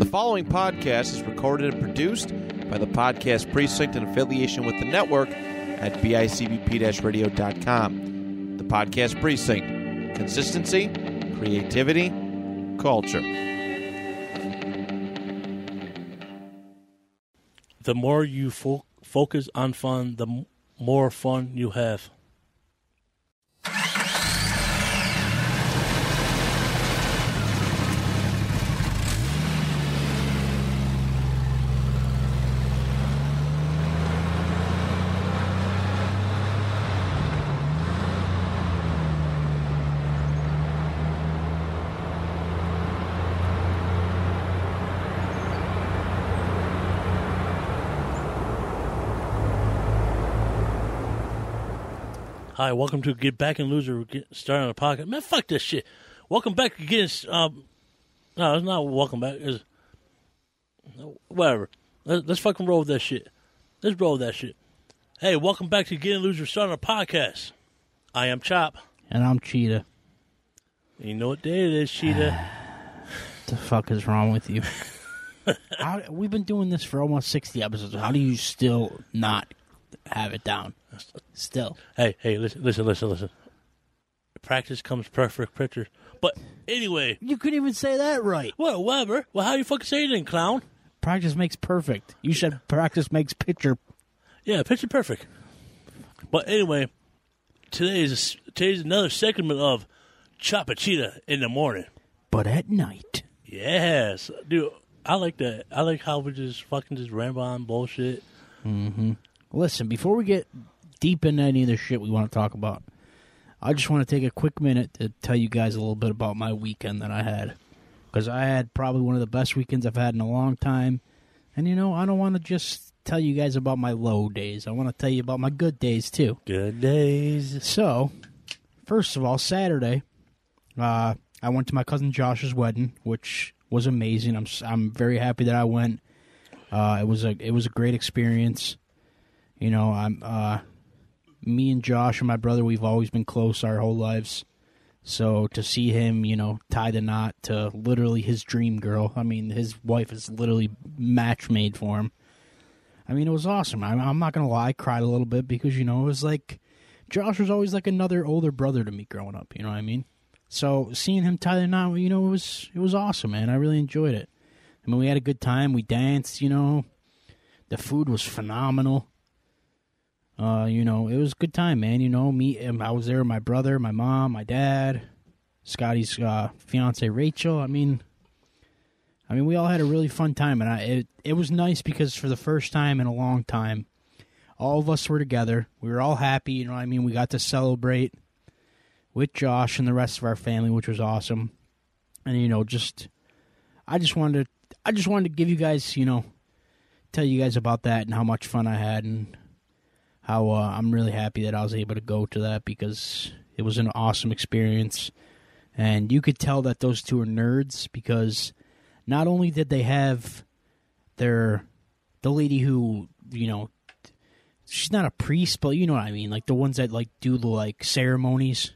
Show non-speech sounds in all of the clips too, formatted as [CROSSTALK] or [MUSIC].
The following podcast is recorded and produced by the Podcast Precinct in affiliation with the network at bicbp radio.com. The Podcast Precinct. Consistency, creativity, culture. the more you fo- focus on fun, the m- more fun you have. Hi, welcome to Get Back and Loser. We're starting a podcast. Man, fuck this shit. Welcome back again. Um, no, it's not welcome back. It's, whatever. Let, let's fucking roll with that shit. Let's roll with that shit. Hey, welcome back to Get and Loser. Starting a podcast. I am Chop. And I'm Cheetah. You know what day it is, Cheetah. [SIGHS] the fuck is wrong with you? [LAUGHS] How, we've been doing this for almost 60 episodes. How do you still not have it down? Still. hey, hey, listen, listen, listen, listen. Practice comes perfect picture. But anyway, You couldn't even say that right. well, whatever. Well, how you fucking say it then, clown? Practice makes perfect. You said practice makes picture. Yeah, picture perfect. But anyway, today is today's another segment of Chapachita in the morning. But at night. Yes, dude, I like that. I like how we just fucking just ramble on bullshit. Mm-hmm. Listen, before we get deep into any of the shit we want to talk about, I just want to take a quick minute to tell you guys a little bit about my weekend that I had. Because I had probably one of the best weekends I've had in a long time. And, you know, I don't want to just tell you guys about my low days. I want to tell you about my good days, too. Good days. So, first of all, Saturday, uh, I went to my cousin Josh's wedding, which was amazing. I'm I'm very happy that I went. Uh, it was a it was a great experience. You know, I'm uh, me and Josh and my brother. We've always been close our whole lives. So to see him, you know, tie the knot to literally his dream girl. I mean, his wife is literally match made for him. I mean, it was awesome. I'm, I'm not gonna lie, I cried a little bit because you know it was like Josh was always like another older brother to me growing up. You know what I mean? So seeing him tie the knot, you know, it was it was awesome, man. I really enjoyed it. I mean, we had a good time. We danced. You know, the food was phenomenal. Uh, you know, it was a good time, man. You know, me, um, I was there with my brother, my mom, my dad, Scotty's uh, fiance Rachel. I mean, I mean, we all had a really fun time, and I it it was nice because for the first time in a long time, all of us were together. We were all happy. You know I mean? We got to celebrate with Josh and the rest of our family, which was awesome. And you know, just I just wanted to I just wanted to give you guys, you know, tell you guys about that and how much fun I had and how uh, I'm really happy that I was able to go to that because it was an awesome experience. And you could tell that those two are nerds because not only did they have their the lady who, you know, she's not a priest, but you know what I mean, like the ones that like do the like ceremonies.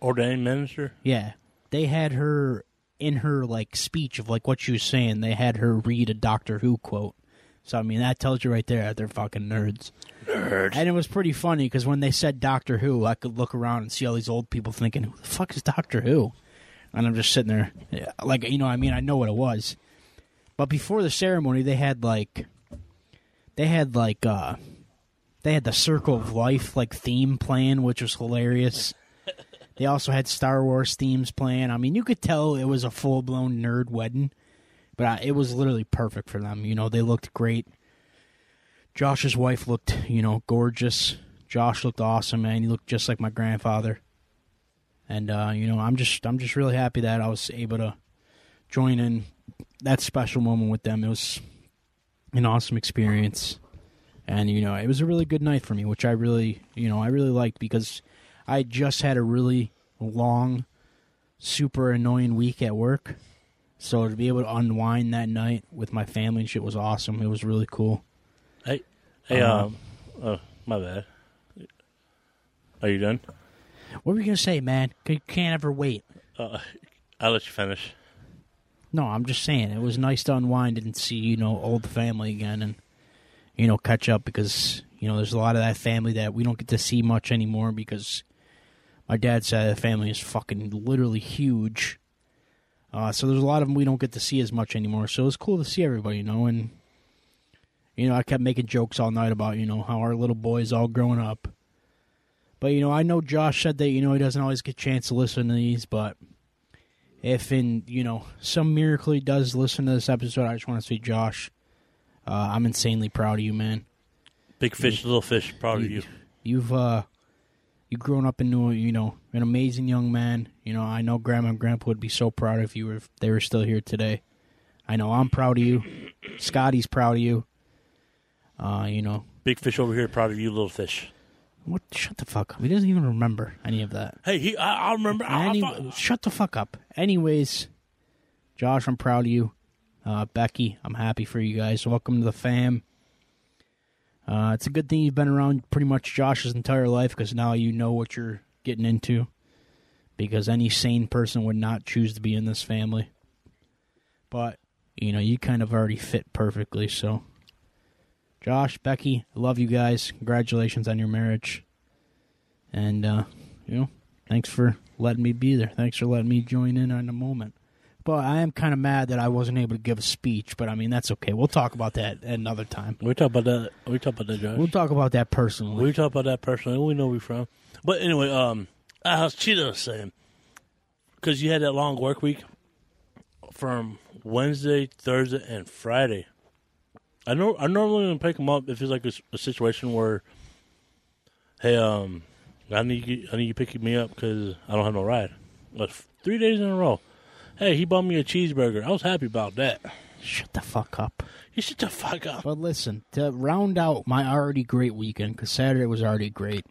Ordained minister. Yeah, they had her in her like speech of like what she was saying. They had her read a Doctor Who quote. So I mean that tells you right there that they're fucking nerds. Nerds. And it was pretty funny because when they said Doctor Who, I could look around and see all these old people thinking, "Who the fuck is Doctor Who?" And I'm just sitting there, like you know, I mean, I know what it was. But before the ceremony, they had like, they had like, uh they had the Circle of Life like theme playing, which was hilarious. They also had Star Wars themes playing. I mean, you could tell it was a full blown nerd wedding, but uh, it was literally perfect for them. You know, they looked great. Josh's wife looked, you know, gorgeous. Josh looked awesome, man. He looked just like my grandfather. And uh, you know, I'm just I'm just really happy that I was able to join in that special moment with them. It was an awesome experience. And you know, it was a really good night for me, which I really, you know, I really liked because I just had a really long, super annoying week at work. So to be able to unwind that night with my family and shit was awesome. It was really cool. Hey, hey, Uh-huh. um, oh, my bad. Are you done? What were you gonna say, man? You can't ever wait. Uh, I'll let you finish. No, I'm just saying it was nice to unwind and see you know old family again and you know catch up because you know there's a lot of that family that we don't get to see much anymore because my dad's side of the family is fucking literally huge. Uh, so there's a lot of them we don't get to see as much anymore. So it's cool to see everybody, you know. And you know, I kept making jokes all night about you know how our little boy's all growing up. But you know, I know Josh said that you know he doesn't always get a chance to listen to these, but if in you know some miracle he does listen to this episode, I just want to say, Josh, uh, I'm insanely proud of you, man. Big fish, little fish. Proud of you. You've uh, you've grown up into you know an amazing young man. You know, I know Grandma and Grandpa would be so proud of you if they were still here today. I know I'm proud of you. Scotty's proud of you. Uh, you know, Big fish over here. Proud of you, little fish. what? Shut the fuck up. He doesn't even remember any of that. Hey, he. I, I remember. I, I, shut the fuck up. Anyways, Josh, I'm proud of you. Uh, Becky, I'm happy for you guys. Welcome to the fam. Uh, it's a good thing you've been around pretty much Josh's entire life because now you know what you're getting into. Because any sane person would not choose to be in this family. But, you know, you kind of already fit perfectly, so. Josh, Becky, I love you guys. Congratulations on your marriage. And, uh, you know, thanks for letting me be there. Thanks for letting me join in on the moment. But I am kind of mad that I wasn't able to give a speech. But I mean, that's okay. We'll talk about that another time. we talk about that. We talk about that, Josh. We'll talk about that personally. We talk about that personally. We know where we from. But anyway, um, Cheetah was saying, because you had that long work week from Wednesday, Thursday, and Friday. I know. I normally don't pick them up if it's like a situation where, hey, um, I need you, I need you picking me up because I don't have no ride. But three days in a row. Hey, he bought me a cheeseburger. I was happy about that. Shut the fuck up. You shut the fuck up. But listen, to round out my already great weekend, because Saturday was already great.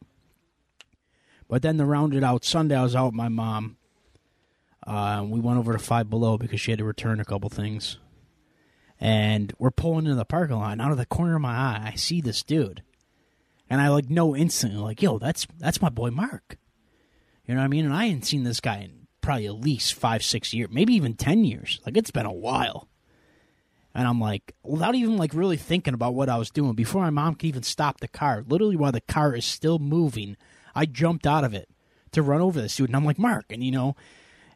But then to round it out, Sunday I was out with my mom. Uh, we went over to Five Below because she had to return a couple things. And we're pulling into the parking lot. And out of the corner of my eye, I see this dude. And I like know instantly, like, yo, that's that's my boy Mark. You know what I mean? And I hadn't seen this guy in probably at least five, six years, maybe even ten years. Like it's been a while. And I'm like, without even like really thinking about what I was doing, before my mom could even stop the car, literally while the car is still moving, I jumped out of it to run over this dude. And I'm like, Mark, and you know,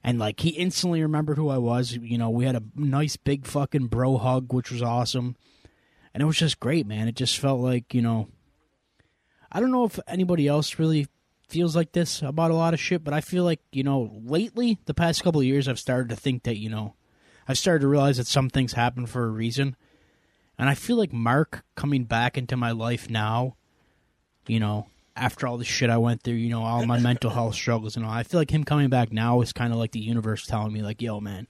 and like he instantly remembered who I was. You know, we had a nice big fucking bro hug, which was awesome. And it was just great, man. It just felt like, you know, I don't know if anybody else really feels like this about a lot of shit, but I feel like, you know, lately, the past couple of years, I've started to think that, you know, I've started to realize that some things happen for a reason. And I feel like Mark coming back into my life now, you know, after all the shit I went through, you know, all my mental health [LAUGHS] struggles and all, I feel like him coming back now is kind of like the universe telling me, like, yo, man,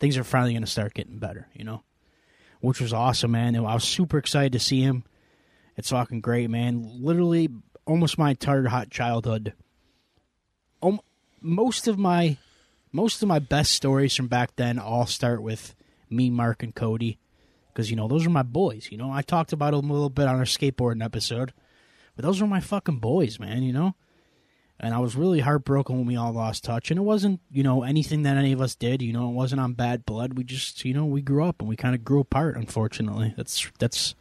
things are finally going to start getting better, you know? Which was awesome, man. I was super excited to see him. It's fucking great, man. Literally, almost my entire hot childhood. Um, most of my most of my best stories from back then all start with me, Mark, and Cody, because you know those are my boys. You know, I talked about them a little bit on our skateboarding episode, but those were my fucking boys, man. You know, and I was really heartbroken when we all lost touch. And it wasn't, you know, anything that any of us did. You know, it wasn't on bad blood. We just, you know, we grew up and we kind of grew apart. Unfortunately, that's that's,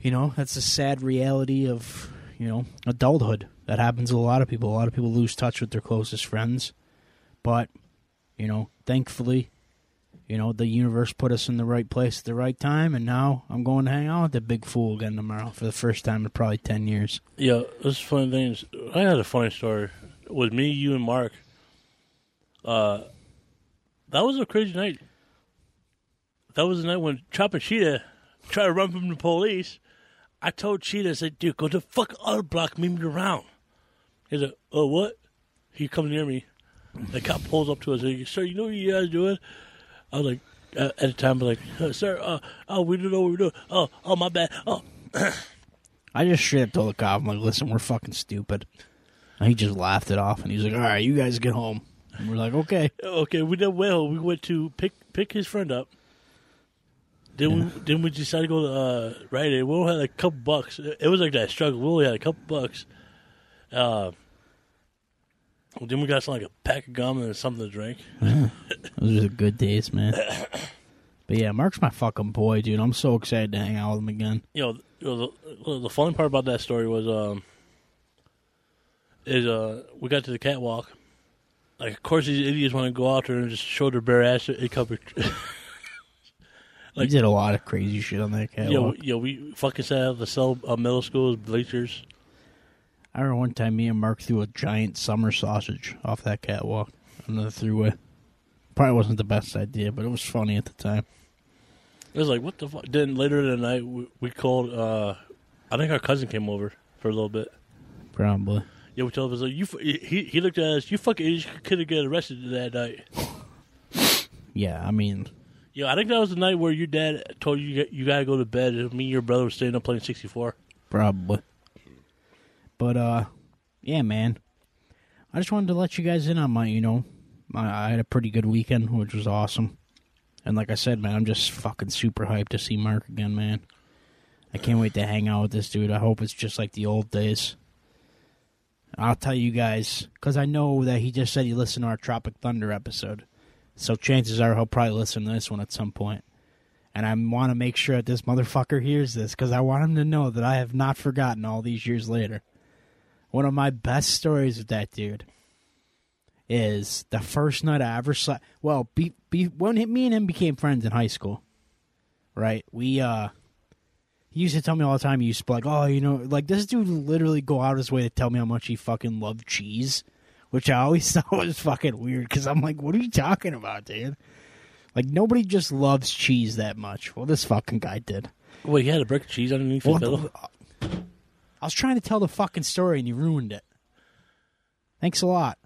you know, that's a sad reality of you know adulthood. That happens to a lot of people. A lot of people lose touch with their closest friends. But, you know, thankfully, you know, the universe put us in the right place at the right time, and now I'm going to hang out with the big fool again tomorrow for the first time in probably 10 years. Yeah, this funny thing is, I had a funny story with me, you, and Mark. Uh, that was a crazy night. That was the night when Cheetah tried to run from the police. I told Cheetah, I said, dude, go the fuck out of block, meet me around. He's like, oh, what? He comes near me. The cop pulls up to us and he sir, you know what you guys doing? I was like, uh, at the time, I was like, uh, sir, uh, oh, we don't know what we're doing. Oh, oh, my bad. Oh, [CLEARS THROAT] I just straight up told the cop, I'm like, listen, we're fucking stupid. And he just laughed it off, and he's like, all right, you guys get home. And we're like, okay. Okay, we did well. We went to pick pick his friend up. Then we then we decided to go to uh, Rite Aid. We only had a couple bucks. It was like that struggle. We only had a couple bucks. Uh, then we got some, like a pack of gum and something to drink. [LAUGHS] Those are good days, man. but yeah, Mark's my fucking boy, dude. I'm so excited to hang out with him again. You know, you know the, the funny part about that story was um is uh we got to the catwalk. Like, of course, these idiots want to go out there and just show their bare ass. It covered. Like- Like- he did a lot of crazy shit on that catwalk. we, yeah, we fucking set out to sell uh, middle school's bleachers. I remember one time me and Mark threw a giant summer sausage off that catwalk on the throughway. Probably wasn't the best idea, but it was funny at the time. It was like, what the fuck? Then later in the night, we, we called. uh I think our cousin came over for a little bit. Probably. Yeah, we told him, like, you, he, he looked at us, you fucking could have get arrested that night. Yeah, I mean, Yeah, I think that was the night where your dad told you you, gotta go to bed, and me and your brother were staying up playing 64. probably. But uh, yeah, man. I just wanted to let you guys in on my, you know, my, I had a pretty good weekend, which was awesome. And like I said, man, I'm just fucking super hyped to see Mark again, man. I can't wait to hang out with this dude. I hope it's just like the old days. I'll tell you guys, because I know that he just said he listened to our Tropic Thunder episode. So chances are he'll probably listen to this one at some point. And I want to make sure that this motherfucker hears this because I want him to know that I have not forgotten all these years later. One of my best stories with that dude is the first night I ever saw. Well, be, be, when he- me and him became friends in high school, right? We, uh, he used to tell me all the time, he used to be like, oh, you know, like this dude literally go out of his way to tell me how much he fucking loved cheese, which I always [LAUGHS] thought was fucking weird because I'm like, what are you talking about, dude? Like, nobody just loves cheese that much. Well, this fucking guy did. Well, he had a brick of cheese underneath Well, his pillow? I was trying to tell the fucking story and you ruined it. Thanks a lot.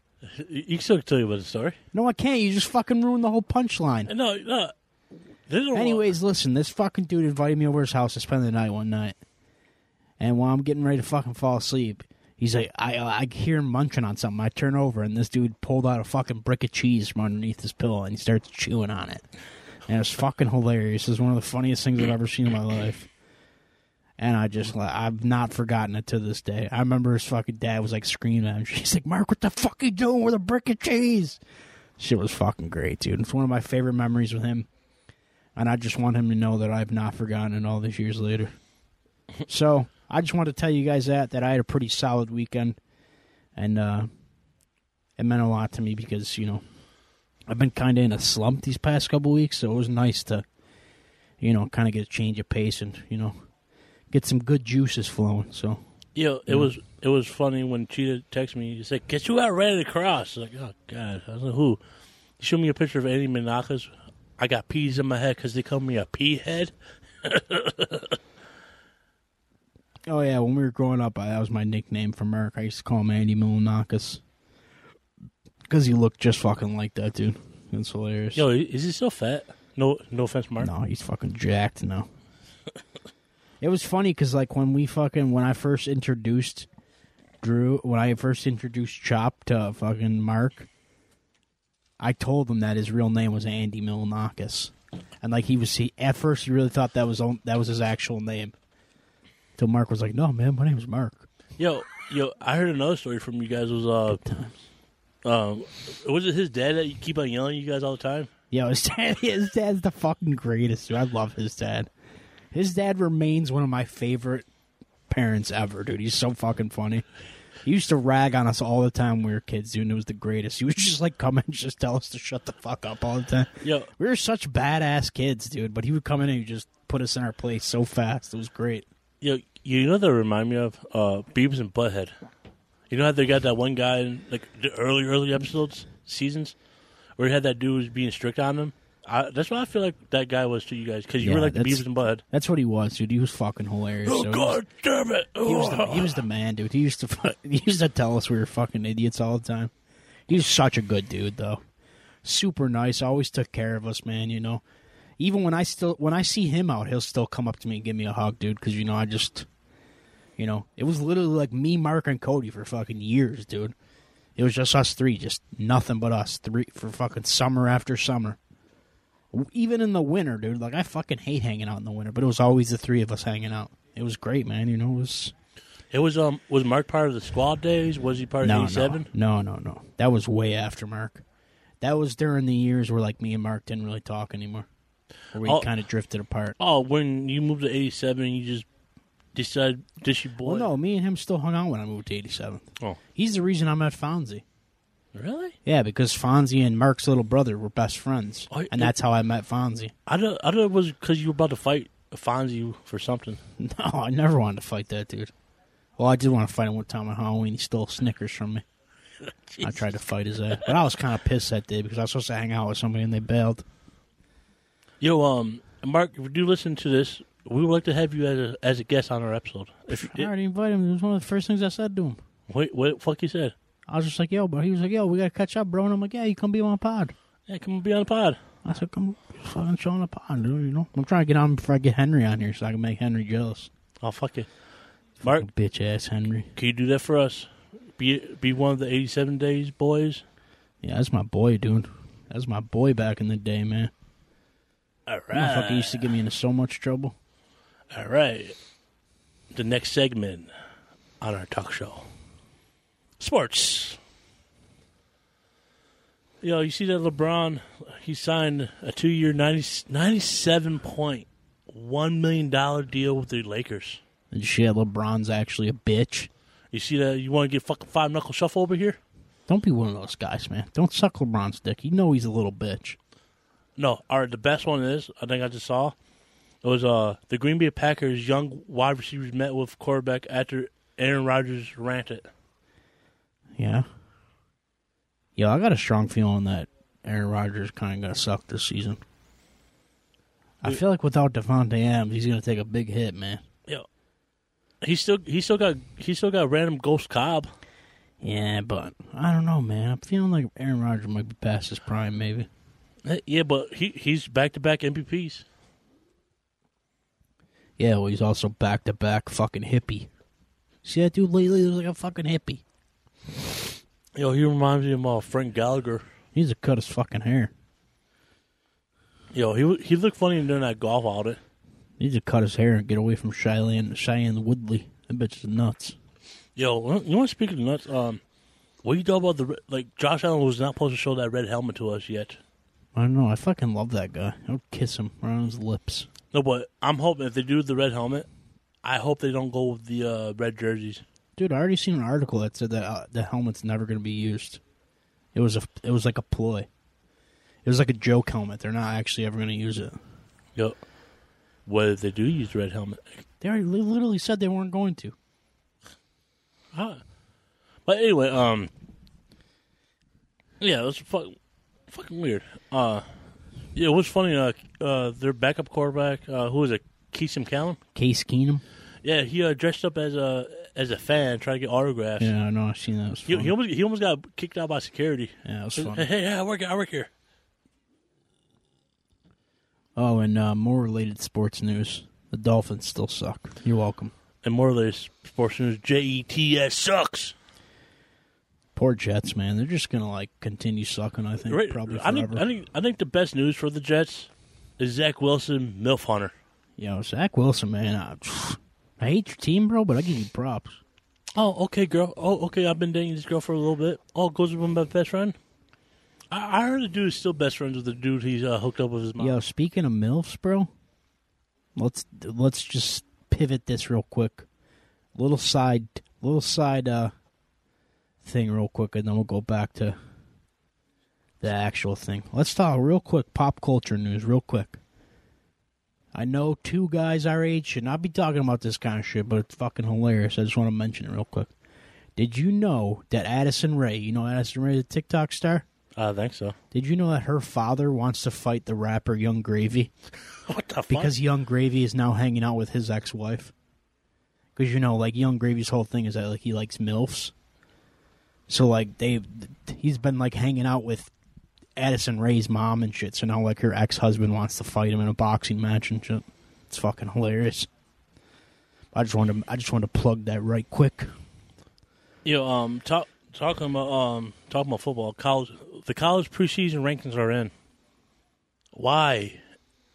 You you still tell you about the story? No, I can't. You just fucking ruined the whole punchline. No, no. This is a- Anyways, listen, this fucking dude invited me over his house to spend the night one night. And while I'm getting ready to fucking fall asleep, he's like, I I hear him munching on something. I turn over and this dude pulled out a fucking brick of cheese from underneath his pillow and he starts chewing on it. And it's fucking hilarious. It's one of the funniest things I've ever seen in my life. And I just, like, I've not forgotten it to this day. I remember his fucking dad was like screaming at him. [LAUGHS] She's like, Mark, what the fuck are you doing with a brick of cheese? Shit was fucking great, dude. It's one of my favorite memories with him. And I just want him to know that I've not forgotten it all these years later. so I just want to tell you guys that that I had a pretty solid weekend, and uh, it meant a lot to me because you know I've been kind of in a slump these past couple weeks, so it was nice to you know kind of get a change of pace and you know get some good juices flowing. So Yo, it was it was funny when Cheetah texted me. He said, "Guess who got ready to cross?" I was like, "Oh God!" I was like, "Who?" He showed me a picture of Andy Milonakis. I got peas in my head because they call me a pea head. [LAUGHS] oh yeah, when we were growing up, I, that was my nickname for Merc. I used to call him Andy Milonakis because he looked just fucking like that dude. It's hilarious. Yo, is he still fat? No, no offense, Mark. No, he's fucking jacked now. [LAUGHS] it was funny because like when we fucking when I first introduced Drew, when I first introduced Chop to fucking Mark, I told him that his real name was Andy Milonakis, and like he was he at first he really thought that was on, that was his actual name. Till Mark was like, "No, man, my name's Mark." Yo, yo, I heard another story from you guys. Was uh, um, was it his dad that you keep on yelling at you guys all the time? Yeah, his dad, [LAUGHS] his dad's the fucking greatest. Dude. I love his dad. His dad remains one of my favorite parents ever, dude. He's so fucking funny. He used to rag on us all the time when we were kids, dude. And it was the greatest. He would [LAUGHS] just like come in and just tell us to shut the fuck up all the time. Yo, We were such badass kids, dude. But he would come in and he'd just put us in our place so fast. It was great. Yo, you know what they remind me of? Uh, Beavis and Butthead. You know how they got that one guy in like the early, early episodes, seasons, where he had that dude was being strict on him. I, that's what I feel like that guy was to you guys because you Yeah, were like the that's- Beavis and Butthead. That's what he was, dude. He was fucking hilarious. Oh he was- God damn it! He was, the, he was the [LAUGHS] man, dude. He used to fu- [LAUGHS] he used to tell us we were fucking idiots all the time. He was such a good dude, though. Super nice. Always took care of us, man. You know, even when I still when I see him out, he'll still come up to me and give me a hug, dude. Because you know, I just, you know, it was literally like me, Mark, and Cody for fucking years, dude. It was just us three, just nothing but us three for fucking summer after summer. Even in the winter, dude. Like I fucking hate hanging out in the winter, but it was always the three of us hanging out. It was great, man. You know, it was It was um was Mark part of the squad days? Was he part of No, eighty seven? no, no, no, no. That was way after Mark. That was during the years where like me and Mark didn't really talk anymore. Where we Oh. kind of drifted apart. Oh, when you moved to eighty seven, you just decided this your boy. Well, no, me and him still hung out when I moved to '87. Oh. He's the reason I met Fonzie. really? Yeah, because Fonzie and Mark's little brother were best friends, Oh, and that's how I met Fonzie. I don't. I thought it was because you were about to fight Fonzie for something. [LAUGHS] No, I never wanted to fight that dude. Well, I did want to fight him one time on Halloween. He stole Snickers from me. [LAUGHS] I tried to fight his ass, but I was kind of pissed that day because I was supposed to hang out with somebody and they bailed. Yo, um, Mark, if you do listen to this, we would like to have you as a as a guest on our episode. If I already invited him. It was one of the first things I said to him. wait, what the fuck you said? I was just like, "Yo, bro." He was like, "Yo, we gotta catch up, bro." And I'm like, "Yeah, you come be on my pod." Yeah, come be on the pod. I said, "Come, fucking show on the pod, dude." You know, I'm trying to get on before I get Henry on here, so I can make Henry jealous. Oh fuck it, Mark. bitch ass Henry. Can you do that for us? Be be one of the eighty seven days boys. Yeah, that's my boy, dude. That's my boy back in the day, man. All Motherfucker used to get me into so much trouble. All right. The next segment on our talk show. Sports. Yo, you see that LeBron, he signed a two year, $97.1 million deal with the Lakers. And shit, LeBron's actually a bitch. You see that? You want to get fucking five knuckle shuffle over here? Don't be one of those guys, man. Don't suck LeBron's dick. You know he's a little bitch. No. All right, the best one is, I think I just saw, it was uh the Green Bay Packers young wide receivers met with quarterback after Aaron Rodgers ranted. Yeah. Yo, I got a strong feeling that Aaron Rodgers kind of going to suck this season. I feel like without Davante Adams, he's going to take a big hit, man. Yo, he still he still got he still got random Ghost Cobb. Yeah, but I don't know, man. I'm feeling like Aaron Rodgers might be past his prime, maybe. Yeah, but he he's back to back MVPs. Yeah, well, he's also back to back fucking hippie. See that dude lately? He was like a fucking hippie. Yo, he reminds me of my friend Gallagher. He needs to cut his fucking hair. Yo, he he looked funny during that golf outing. He needs to cut his hair and get away from Shailene, Shailene Woodley. That bitch is nuts. Yo, you want to speak of nuts? Um, what do you know about the like? Josh Allen was not supposed to show that red helmet to us yet. I don't know. I fucking love that guy. I would kiss him around his lips. No, but I'm hoping if they do the red helmet, I hope they don't go with the uh, red jerseys. Dude, I already seen an article that said that uh, the helmet's never going to be used. It was a, it was like a ploy. It was like a joke helmet. They're not actually ever going to use it. Yo, what if they do use the red helmet? They already li- literally said they weren't going to. Ah. But anyway, um, yeah, was fuck, fucking weird. Uh, yeah, it was funny. Uh, uh, their backup quarterback, uh, who was it, Keeson Callum? Case Keenum. Yeah, he uh, dressed up as a as a fan, trying to get autographs. Yeah, I know. I've seen that. It was He, funny. he almost he almost got kicked out by security. yeah, it was Hey, funny. hey, hey, I work I work here. Oh, and uh, more related sports news. The Dolphins still suck. You're welcome. And more or less, sports news. J E T S sucks. Poor Jets, man. They're just gonna like continue sucking. I think Right, probably I think I think I think the best news for the Jets is Zach Wilson, milf hunter. Yo, Zach Wilson, man. I, I hate your team, bro, but I give you props. Oh, okay, girl. Oh, okay. I've been dating this girl for a little bit. Oh, goes with my best friend. I, I heard the dude is still best friends with the dude he's uh, hooked up with his mom. Yo, speaking of milfs, bro, let's let's just pivot this real quick. Little side, little side uh thing, real quick, and then we'll go back to the actual thing. Let's talk real quick pop culture news, real quick. I know two guys our age should not be talking about this kind of shit, but it's fucking hilarious. I just want to mention it real quick. Did you know that Addison Rae, you know Addison Rae, the TikTok star? I think so. Did you know that her father wants to fight the rapper Yung Gravy? [LAUGHS] What the fuck? because Yung Gravy is now hanging out with his ex-wife. Because you know, like Yung Gravy's whole thing is that like he likes milfs. So like they, he's been like hanging out with Addison Rae's mom and shit. So now like her ex-husband wants to fight him in a boxing match and shit. It's fucking hilarious. I just wanted to, I just wanted to plug that right quick. Yo, um, talk, talking about um, talking about football. College, the college preseason rankings are in. Why,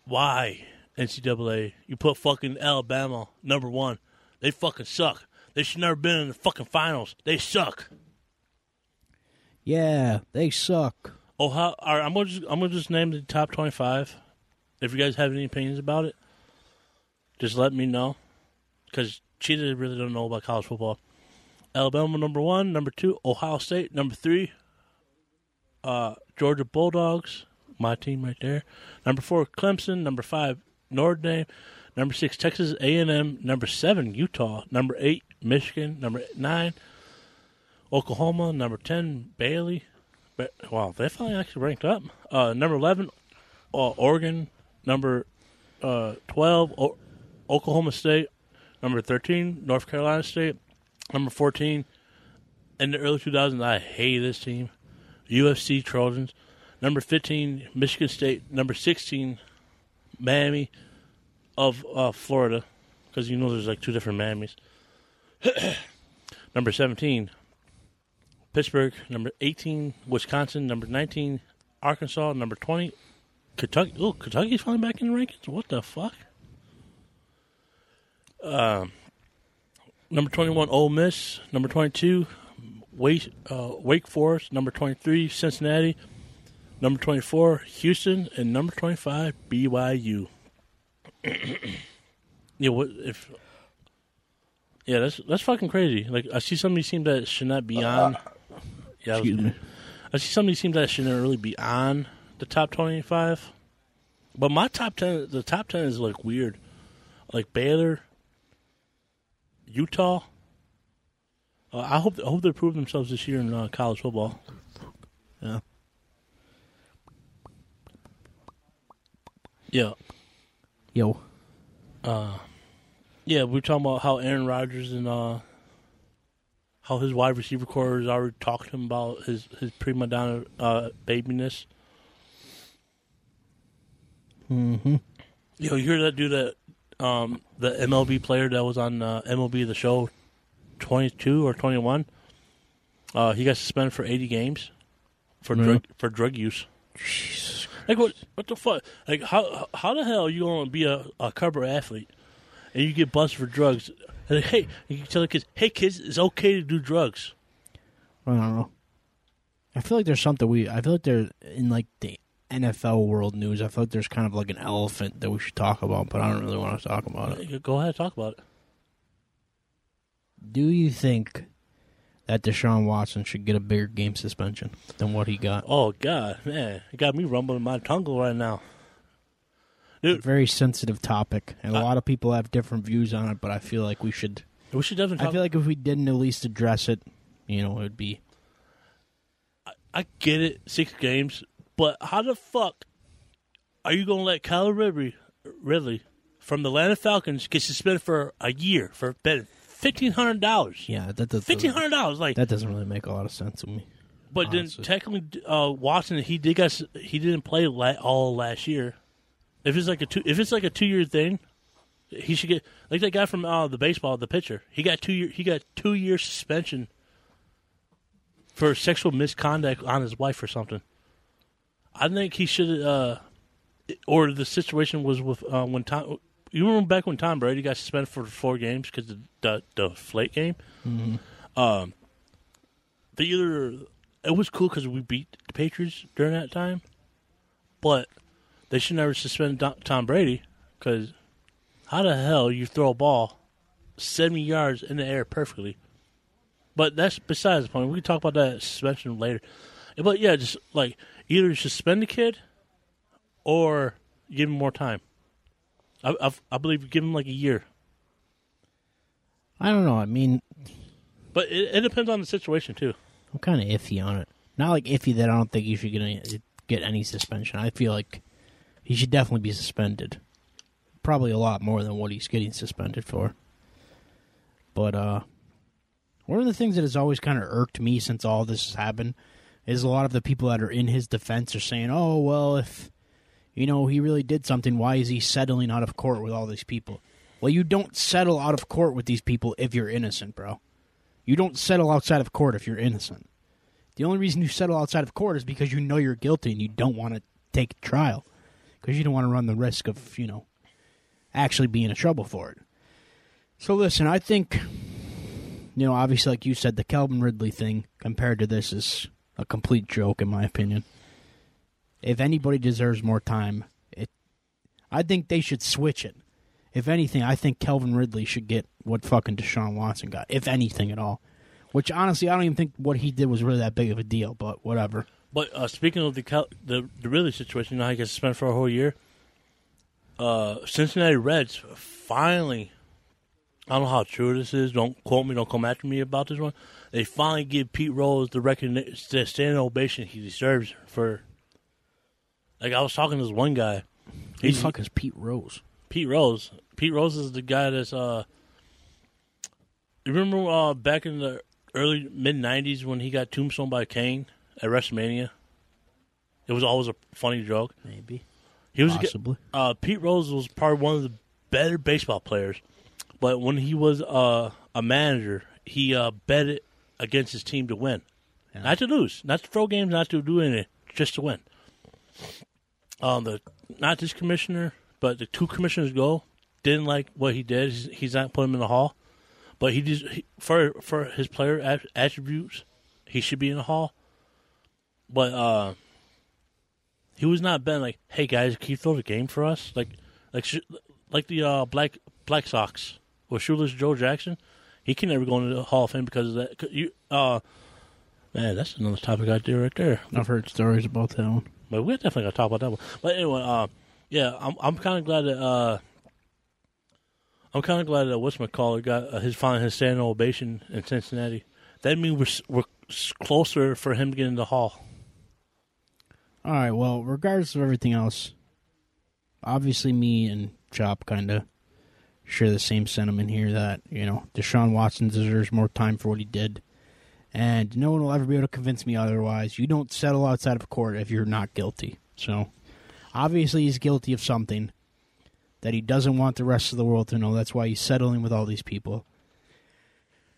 why NCAA? You put fucking Alabama number one. They fucking suck. They should never been in the fucking finals. They suck. Yeah, they suck. Ohio. All right, I'm gonna just, I'm gonna just name the top 25. If you guys have any opinions about it, just let me know. Because Cheetah really don't know about college football. Alabama number one, number two, Ohio State number three, uh, Georgia Bulldogs, my team right there. Number four, Clemson. Number five, Notre Dame. Number six, Texas A&M. Number seven, Utah. Number eight, Michigan. Number nine, Oklahoma. Number ten, Baylor. Ba- Wow, they finally actually ranked up. Uh, number eleven, uh, Oregon. Number uh, twelve, o- Oklahoma State. Number thirteen, North Carolina State. Number fourteen, in the early 2000s, I hated this team. USC Trojans. Number 15, Michigan State. Number 16, Miami of uh, Florida. Because you know there's like two different Miamis. [CLEARS THROAT] number 17, Pittsburgh. Number 18, Wisconsin. Number 19, Arkansas. Number 20, Kentucky. Oh, Kentucky's finally back in the rankings? What the fuck? Um, number 21, Ole Miss. Number 22, Wake, uh, Wake Forest. Number 23, Cincinnati. Number 24, Houston. And number 25, BYU. [CLEARS THROAT] yeah, what if. Yeah, that's that's fucking crazy. Like I see some of these teams that should not be on. Yeah, I, was- Excuse me. I see some of these teams that shouldn't really be on the top twenty-five. But my top ten, the top ten is like weird, like Baylor, Utah. Uh, I hope I hope they prove themselves this year in uh, college football. Yeah. Yeah, Yo, yeah. We are talking about how Aaron Rodgers and uh, how his wide receiver corps has already talked to him about his his prima donna uh, babiness. mm-hmm. Yo, you hear that dude that um the MLB player that was on uh, MLB the show twenty two or twenty one? Uh, he got suspended for eighty games for Yeah. drug for drug use. Jesus. Like what? What the fuck? Like how? How the hell are you gonna be a, a cover athlete and you get busted for drugs? And like, hey, you can tell the kids, hey kids, it's okay to do drugs. I don't know. I feel like there's something we. I feel like there in like the NFL world news. I feel like there's kind of like an elephant that we should talk about, but I don't really want to talk about it. Go ahead, and talk about it. Do you think that Deshaun Watson should get a bigger game suspension than what he got? Oh God, man, it got me rumbling my tongue right now. It's a very sensitive topic, and a lot of people have different views on it. But I feel like we should. We should definitely. I Talk, feel like if we didn't at least address it, you know, it would be. I get it, six games, but how the fuck are you gonna let Kyle Ridley, Ridley from the Atlanta Falcons get suspended for a year for betting fifteen hundred dollars? Yeah, that does. Fifteen hundred dollars, like. That doesn't really make a lot of sense to me. but then honestly. technically, uh, Watson he did got s- he didn't play la- all last year. If it's like a two, if it's like a two year thing, he should get like that guy from uh, the baseball, the pitcher. He got two year he got two year suspension for sexual misconduct on his wife or something. I think he should, uh, or the situation was with uh, when Tom. You remember back when Tom Brady got suspended for four games because of the the flake game. Um, they either it was cool because we beat the Patriots during that time, but they should never suspend Tom Brady because how the hell you throw a ball seventy yards in the air perfectly? But that's besides the point. We can talk about that suspension later. But yeah, just like either suspend the kid or give him more time. I, I, I believe give him like a year, I don't know. I mean, but it, it depends on the situation too. I'm kind of iffy on it. Not like iffy that I don't think he should get any, get any suspension. I feel like he should definitely be suspended. Probably a lot more than what he's getting suspended for. But uh one of the things that has always kind of irked me since all this has happened is a lot of the people that are in his defense are saying, "Oh, well, if you know he really did something, why is he settling out of court with all these people?" Well, you don't settle out of court with these people if you're innocent, bro. You don't settle outside of court if you're innocent. The only reason you settle outside of court is because you know you're guilty and you don't want to take trial because you don't want to run the risk of, you know, actually being in trouble for it. So listen, I think you know, obviously, like you said, the Calvin Ridley thing compared to this is a complete joke, in my opinion. If anybody deserves more time, it, I think they should switch it. If anything, I think Calvin Ridley should get what fucking Deshaun Watson got, if anything at all. Which honestly, I don't even think what he did was really that big of a deal, but whatever. But uh, speaking of the Cal- the the Ridley situation, you know how he gets suspended for a whole year. Uh, Cincinnati Reds finally. I don't know how true this is. Don't quote me. Don't come after me about this one. They finally give Pete Rose the recognition, the standing ovation he deserves for. Like I was talking to this one guy. He's fuck is Pete Rose? Pete Rose. Pete Rose is the guy that's uh. You remember uh, back in the early mid '90s when he got tombstone by Kane at WrestleMania? It was always a funny joke. Maybe. He was a Possibly. uh, Pete Rose was probably one of the better baseball players, but when he was uh, a manager, he uh, betted against his team to win, Yeah. not to lose, not to throw games, not to do anything, just to win. Um, the not this commissioner, but the two commissioners go didn't like what he did. He's, he's not putting him in the hall, but he just he, for for his player attributes, he should be in the hall. But uh, he was not been like, "Hey guys, can you throw the game for us?" Like, like, sh- like the uh, Black Black Sox with Shoeless Joe Jackson. He can never go into the Hall of Fame because of that. 'Cause You, uh, man, that's another topic I do right there. I've heard stories about that one. But we're definitely gonna talk about that one. But anyway, uh, yeah, I'm I'm kind of glad that uh, I'm kind of glad that what's McCullough got uh, his finally his standing ovation in Cincinnati. That means we're we're closer for him to get in the Hall. All right. Well, regardless of everything else, obviously me and Chop kind of share the same sentiment here that you know Deshaun Watson deserves more time for what he did, and no one will ever be able to convince me otherwise. You don't settle outside of court if you're not guilty. So, obviously, he's guilty of something that he doesn't want the rest of the world to know. That's why he's settling with all these people.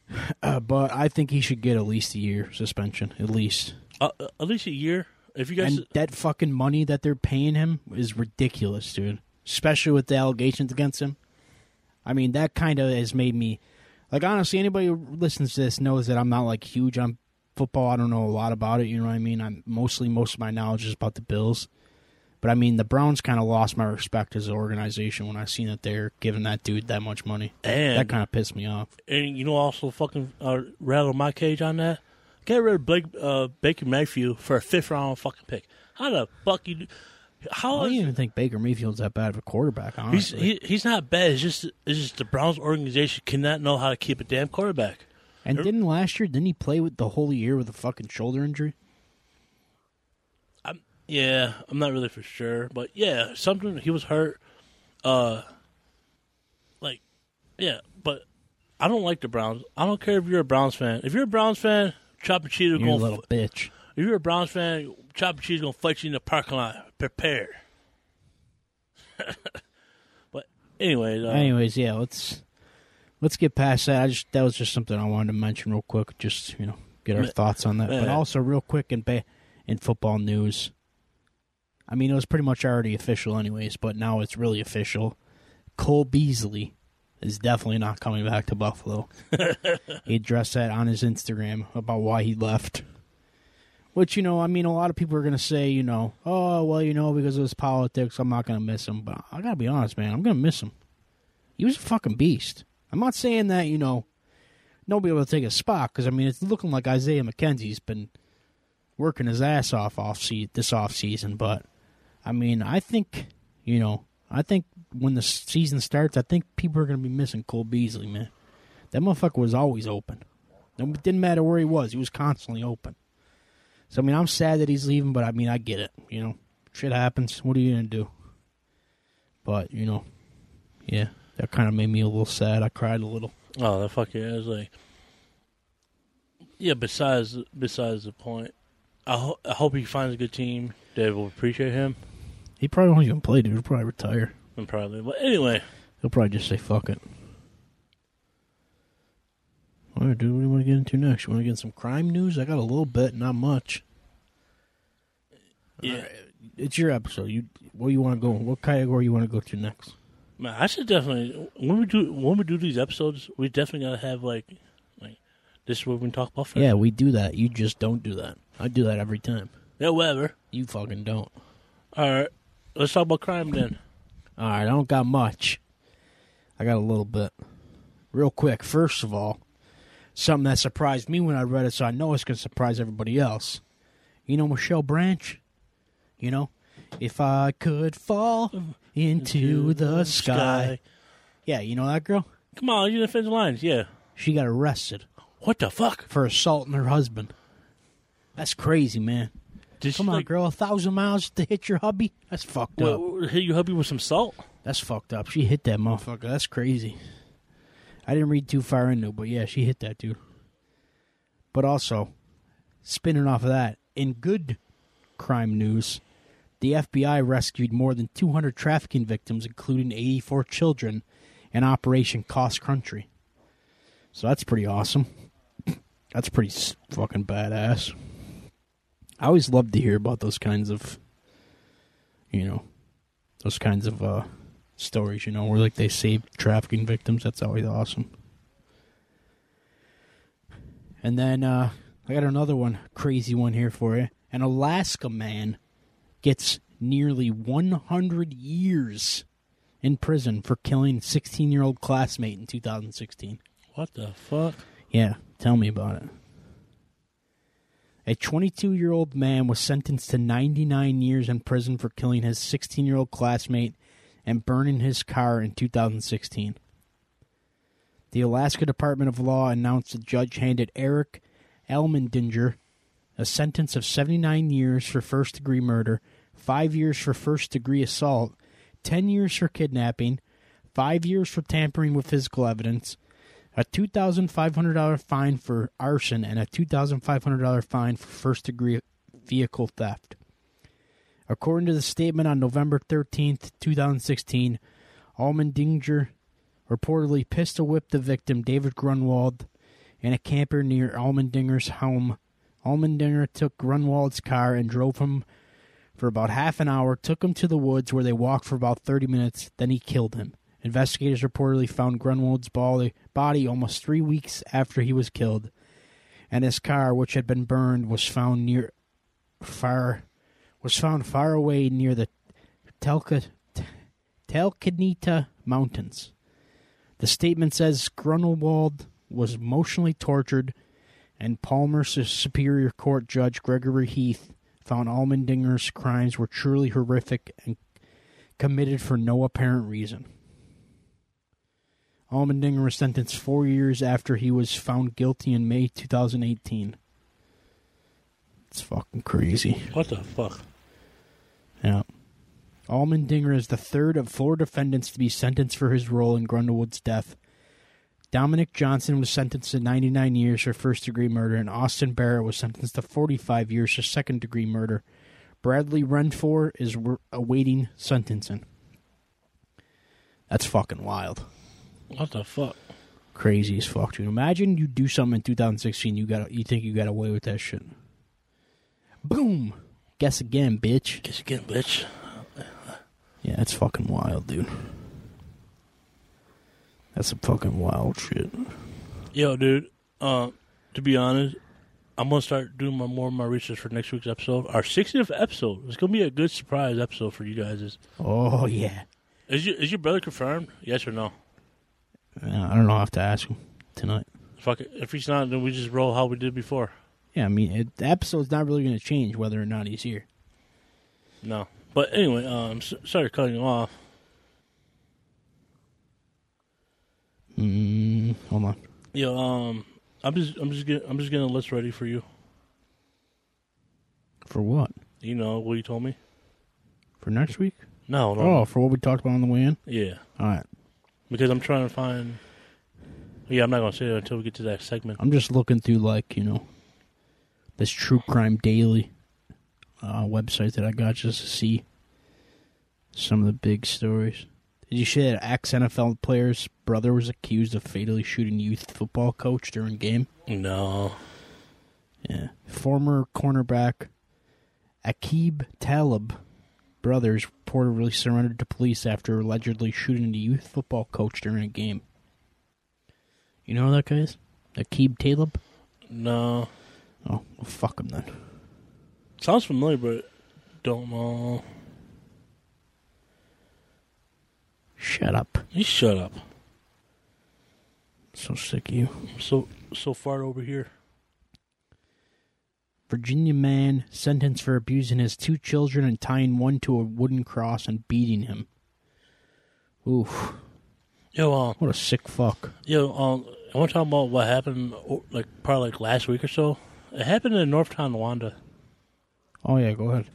[SIGHS] Uh, but I think he should get at least a year suspension, at least. Uh, uh, at least a year. If you guys, And that fucking money that they're paying him is ridiculous, dude. Especially with the allegations against him. I mean, that kind of has made me like honestly. Anybody who listens to this knows that I'm not like huge on football. I don't know a lot about it. You know what I mean? I'm mostly most of my knowledge is about the Bills. But I mean, the Browns kind of lost my respect as an organization when I seen that they're giving that dude that much money. and That kind of pissed me off. and you know also fucking uh, rattle my cage on that. Get rid of Blake uh, Baker Mayfield for a fifth round fucking pick. How the fuck you? do- How I don't even think Baker Mayfield's that bad of a quarterback. He's Honestly, he, he's not bad. It's just it's just the Browns organization cannot know how to keep a damn quarterback. and didn't last year? Didn't he play with the whole year with a fucking shoulder injury? Yeah, I'm not really for sure, but yeah, something he was hurt. Uh, like, yeah, but I don't like the Browns. I don't care if you're a Browns fan. If you're a Browns fan, Chop and Cheese are going. little bitch. if you're a Browns fan, Chop and Cheese gonna fight you in the parking lot. Prepare. [LAUGHS] but anyways, uh, Anyways, yeah, let's let's get past that. I just that was just something I wanted to mention real quick. Just you know, get our Ma- thoughts on that. But also, real quick in ba- in football news, I mean, it was pretty much already official, anyways. But now it's really official. Cole Beasley is definitely not coming back to Buffalo. [LAUGHS] he addressed that on his Instagram about why he left. Which you know, I mean, a lot of people are gonna say, you know, oh well, you know, because of his politics, I'm not gonna miss him. But I gotta be honest, man, I'm gonna miss him. He was a fucking beast. I'm not saying that you know nobody will take a spot because I mean it's looking like Isaiah McKenzie's been working his ass off off se- this off season, but I mean I think you know I think when the season starts, I think people are gonna be missing Cole Beasley, man. That motherfucker was always open. It didn't matter where he was; he was constantly open. So I mean, I'm sad that he's leaving, but I mean, I get it. You know, shit happens. What are you gonna do? But you know, yeah, that kind of made me a little sad. I cried a little. Oh, that fucking is like. Yeah. Besides, besides the point, I, ho- I hope he finds a good team that will appreciate him. He probably won't even play, dude. He'll probably retire. And probably, but anyway, He'll probably just say fuck it. All right, dude. What do you want to get into next? You want to get in some crime news? I got a little bit, not much. yeah, It's your episode. You where you want to go? What category you want to go to next? man, I should definitely when we do when we do these episodes, we definitely gotta have like like This is what we talk about. Yeah, we do that. You just don't do that. I do that every time. Yeah, whatever. You fucking don't. All right. Let's talk about crime then. All right, I don't got much. I got a little bit. Real quick, first of all, something that surprised me when I read it, so I know it's going to surprise everybody else. You know Michelle Branch? You know? If I could fall into the sky. Yeah, you know that girl? Come on, you defend the lines. Yeah. She got arrested What the fuck? for assaulting her husband. That's crazy, man. Did Come she, on, like, girl, a thousand miles to hit your hubby? That's fucked up. hit your hubby with some salt? That's fucked up. She hit that motherfucker. That's crazy. I didn't read too far into it, but yeah, she hit that dude. But also, spinning off of that, in good crime news, the FBI rescued more than 200 trafficking victims, including 84 children, in Operation Cross Country. So that's pretty awesome. That's pretty fucking badass. I always love to hear about those kinds of, you know, those kinds of uh, stories, you know, where like they save trafficking victims. That's always awesome. And then uh, I got another one, crazy one here for you. An Alaska man gets nearly 100 years in prison for killing 16 year old classmate in 2016. What the fuck? Yeah, tell me about it. A 22 year old man was sentenced to 99 years in prison for killing his 16 year old classmate and burning his car in 2016. The Alaska Department of Law announced the judge handed Erick Almandinger a sentence of 79 years for first degree murder, 5 years for first degree assault, 10 years for kidnapping, 5 years for tampering with physical evidence, a $2,500 fine for arson, and a $2,500 fine for first degree vehicle theft. According to the statement on November 13th, 2016, Almandinger reportedly pistol whipped the victim, David Grunwald, in a camper near Almandinger's home. Almandinger took Grunwald's car and drove him for about half an hour, took him to the woods where they walked for about 30 minutes, then he killed him. Investigators reportedly found Grunwald's body, almost three weeks after he was killed, and his car, which had been burned, was found near far was found far away near the Talkeetna Mountains. The statement says Grunwald was emotionally tortured, and Palmer's Superior Court Judge Gregory Heath found Almandinger's crimes were truly horrific and committed for no apparent reason. Almandinger was sentenced four years after he was found guilty in May 2018. It's fucking crazy. What the fuck? Yeah. Almandinger is the third of four defendants to be sentenced for his role in Grundlewood's death. Dominic Johnson was sentenced to 99 years for first degree murder, and Austin Barrett was sentenced to 45 years for second degree murder. Bradley Renford is awaiting sentencing. That's fucking wild. What the fuck? Crazy as fuck, dude. Imagine you do something in 2016, you got you think you got away with that shit. Boom! Guess again, bitch. Guess again, bitch. Yeah, that's fucking wild, dude. That's some fucking wild shit. Yo, dude. Uh, to be honest, I'm gonna start doing my, more of my research for next week's episode. Our 60th episode. It's gonna be a good surprise episode for you guys. Is Oh yeah. is your is your brother confirmed? Yes or no? Yeah, I don't know. I have to ask him tonight. Fuck it. If he's not, then we just roll how we did before. Yeah, I mean, it, the episode's not really going to change whether or not he's here. No. But anyway, um, s- sorry cutting you off. Mm, hold on. Yo, um, I'm just I'm just getting I'm just getting a list ready for you. For what? You know what you told me? For next week? No, no. Oh, for what we talked about on the way in? Yeah, All right. Because I'm trying to find. Yeah, I'm not gonna say it until we get to that segment. I'm just looking through, like, you know, this True Crime Daily uh, website that I got just to see some of the big stories. Did you see that ex NFL player's brother was accused of fatally shooting youth football coach during game? No. Yeah. Former cornerback Aqib Talib brothers reportedly surrendered to police after allegedly shooting the youth football coach during a game. You know who that guy is? Aqib Talib? No. Oh, well, fuck him then. Sounds familiar, but don't know. Shut up. You shut up. So sick of you. So so far over here. Virginia man sentenced for abusing his two children and tying one to a wooden cross and beating him. Oof. Yo, um, What a sick fuck. yo, um, I want to talk about what happened, like probably like last week or so. It happened in North Tonawanda. Oh, yeah, go ahead.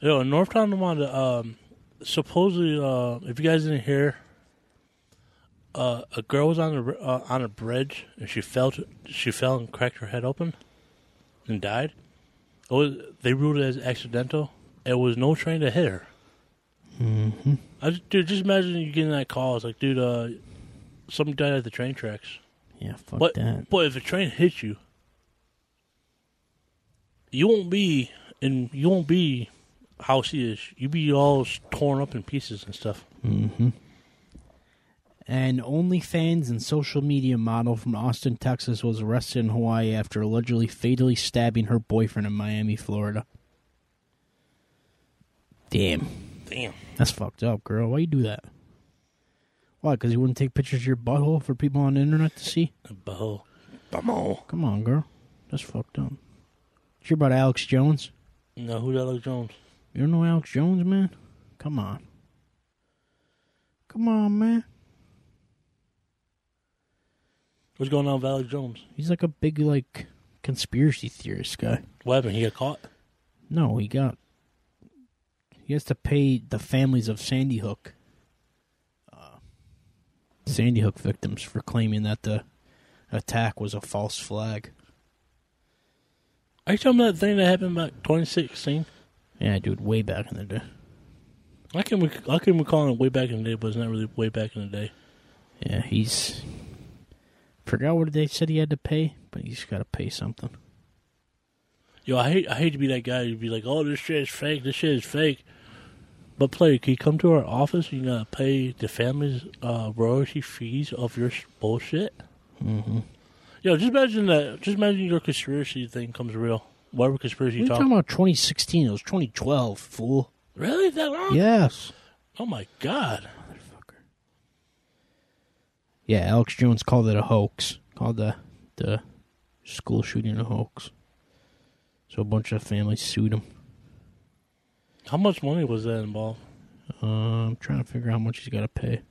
Yo, in North Tonawanda, um, supposedly, uh, if you guys didn't hear, uh, a girl was on a uh, on a bridge and she fell. To, she fell and cracked her head open, and died. Was, they ruled it as accidental. It was no train to hit her. Mm-hmm. I just, dude, just imagine you getting that call. It's like, dude, uh, somebody died at the train tracks. Yeah, fuck But that. but if a train hits you, you won't be and you won't be how she is. You be all torn up in pieces and stuff. Mm-hmm. An OnlyFans and social media model from Austin, Texas was arrested in Hawaii after allegedly fatally stabbing her boyfriend in Miami, Florida. Damn. Damn. That's fucked up, girl. Why you do that? Why? Because you wouldn't take pictures of your butthole for people on the internet to see? Bo. Bamo. Come on, girl. That's fucked up. Did you hear about Alex Jones? No, who's Alex Jones? You don't know Alex Jones, man? Come on. Come on, man. What's going on with Alex Jones? He's like a big, like, conspiracy theorist guy. What happened? He got caught? No, he got. He has to pay the families of Sandy Hook, uh, Sandy Hook victims for claiming that the attack was a false flag. Are you talking about that thing that happened back 2016? Yeah, dude, way back in the day. I can rec- I can recall it way back in the day, but it's not really way back in the day. Yeah, he's. Forgot what they said he had to pay, but he's got to pay something. Yo, I hate I hate to be that guy who'd be like, "Oh, this shit is fake. This shit is fake." But play, can you come to our office? You gotta pay the family's uh, royalty fees of your bullshit. Mm-hmm. Yo, just imagine that. Just imagine your conspiracy thing comes real. Whatever conspiracy What are you you talk. talking about 2016? It was 2012, fool. Really, that long? Yes. Oh my god. Yeah, Alex Jones called it a hoax. Called the the school shooting a hoax. So a bunch of families sued him. How much money was that involved? Uh, I'm trying to figure out how much he's got to pay.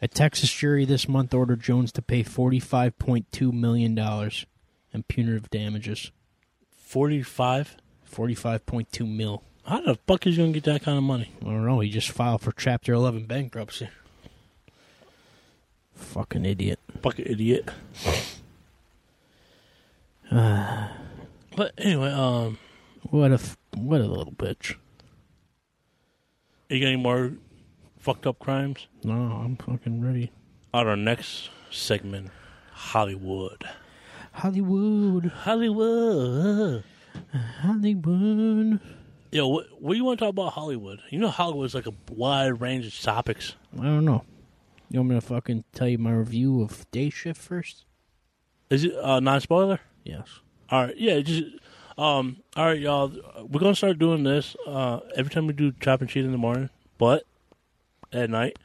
A Texas jury this month ordered Jones to pay $45.2 million in punitive damages. Forty-five. 45.2 mil. How the fuck is he gonna get that kind of money? I don't know. He just filed for Chapter 11 bankruptcy. Fucking idiot. Fucking idiot. [SIGHS] but anyway, um, What a f- what a little bitch. you got any more fucked up crimes? No, I'm fucking ready. On our next segment, Hollywood. Hollywood, Hollywood. Hollywood. Yo, what, what do you want to talk about Hollywood? You know, Hollywood's like a wide range of topics. I don't know. You want me to fucking tell you my review of Day Shift first? Is it uh, non spoiler? Yes. All right, yeah. Just um. All right, y'all. We're gonna start doing this uh, every time we do chop and cheat in the morning, but at night.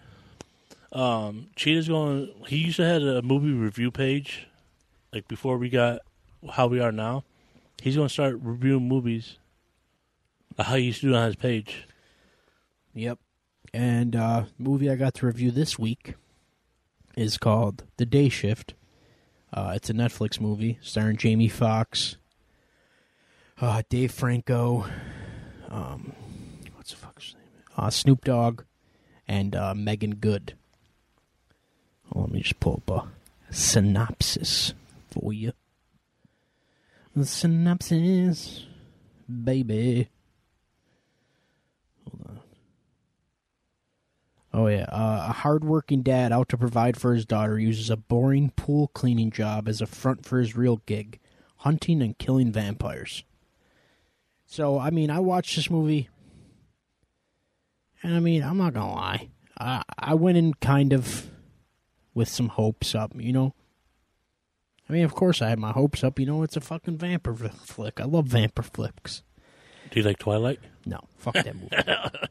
Um, Cheetah's going. He used to have a movie review page, like before we got how we are now. He's gonna start reviewing movies. How he used to do on his page. Yep. And uh, movie I got to review this week is called The Day Shift. Uh, it's a Netflix movie starring Jamie Foxx, uh, Dave Franco, um, what's the fuck's name? Uh, Snoop Dogg, and uh, Meagan Good. Oh, let me just pull up a synopsis for you. The synopsis, baby. Hold on. Oh yeah, uh, a hardworking dad out to provide for his daughter uses a boring pool cleaning job as a front for his real gig, hunting and killing vampires. So, I mean, I watched this movie, and I mean, I'm not gonna lie, I I went in kind of with some hopes up, you know. I mean, of course, I had my hopes up. You know, it's a fucking vampire flick. I love vampire flicks. Do you like Twilight? No, fuck that movie. [LAUGHS]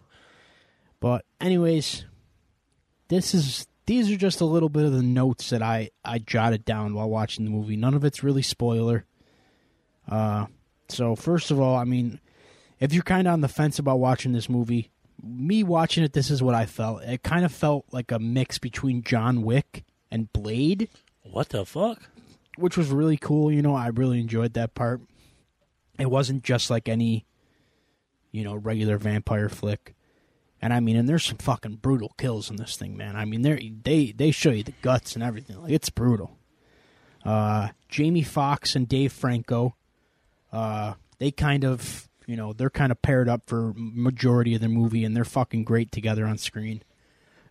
but anyways, this is these are just a little bit of the notes that I I jotted down while watching the movie. None of it's really spoiler. Uh, so first of all, I mean, if you're kind of on the fence about watching this movie, me watching it, this is what I felt. It kind of felt like a mix between John Wick and Blade, What the fuck? Which was really cool. You know, I really enjoyed that part. It wasn't just like any, you know, regular vampire flick. And I mean, and there's some fucking brutal kills in this thing, man. I mean, they they they show you the guts and everything. Like it's brutal. Uh, Jamie Foxx and Dave Franco, uh, they kind of, you know, they're kind of paired up for majority of the movie, and they're fucking great together on screen.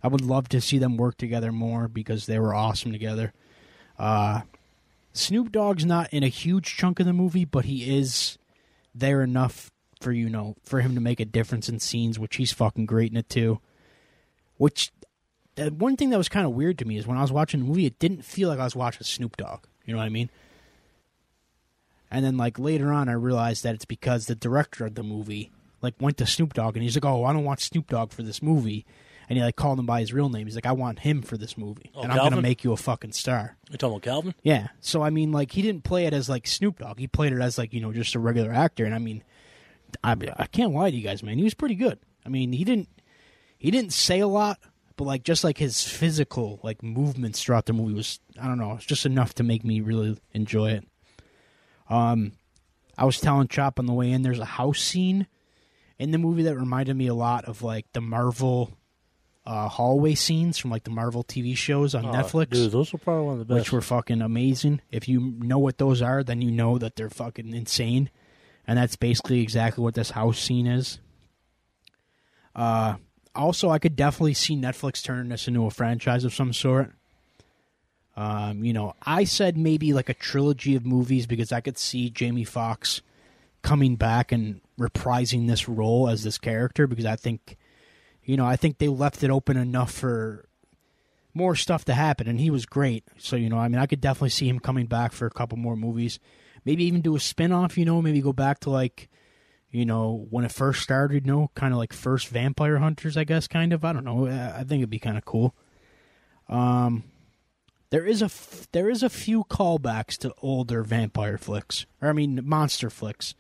I would love to see them work together more because they were awesome together. Uh, Snoop Dogg's not in a huge chunk of the movie, but he is there enough for you know for him to make a difference in scenes, which he's fucking great in it too. Which the one thing that was kind of weird to me is when I was watching the movie, it didn't feel like I was watching Snoop Dogg. You know what I mean? And then like later on, I realized that it's because the director of the movie like went to Snoop Dogg and he's like, "Oh, I don't want Snoop Dogg for this movie," and he like called him by his real name. He's like, "I want him for this movie, Oh, and I'm gonna make you a fucking star." You talking about Calvin? Yeah. So I mean, like he didn't play it as like Snoop Dogg. He played it as like you know just a regular actor. And I mean, I I can't lie to you guys, man. He was pretty good. I mean, he didn't he didn't say a lot, but like just like his physical like movements throughout the movie was I don't know, it's just enough to make me really enjoy it. Um, I was telling Chop on the way in. There's a house scene in the movie that reminded me a lot of like the Marvel. Uh, hallway scenes from like the Marvel TV shows on Oh, Netflix Dude, those were probably one of the best. which were fucking amazing. If you know what those are, then you know that they're fucking insane. And that's basically exactly what this house scene is. Uh, also, I could definitely see Netflix turning this into a franchise of some sort. Um, you know, I said maybe like a trilogy of movies because I could see Jamie Foxx coming back and reprising this role as this character because I think, you know, I think they left it open enough for more stuff to happen, and he was great. So you know, I mean, I could definitely see him coming back for a couple more movies. Maybe even do a spin off. You know, maybe go back to like, you know, when it first started. You know, kind of like first Vampire Hunters, I guess. Kind of. I don't know. I think it'd be kind of cool. Um, there is a f- there is a few callbacks to older vampire flicks, or I mean, monster flicks,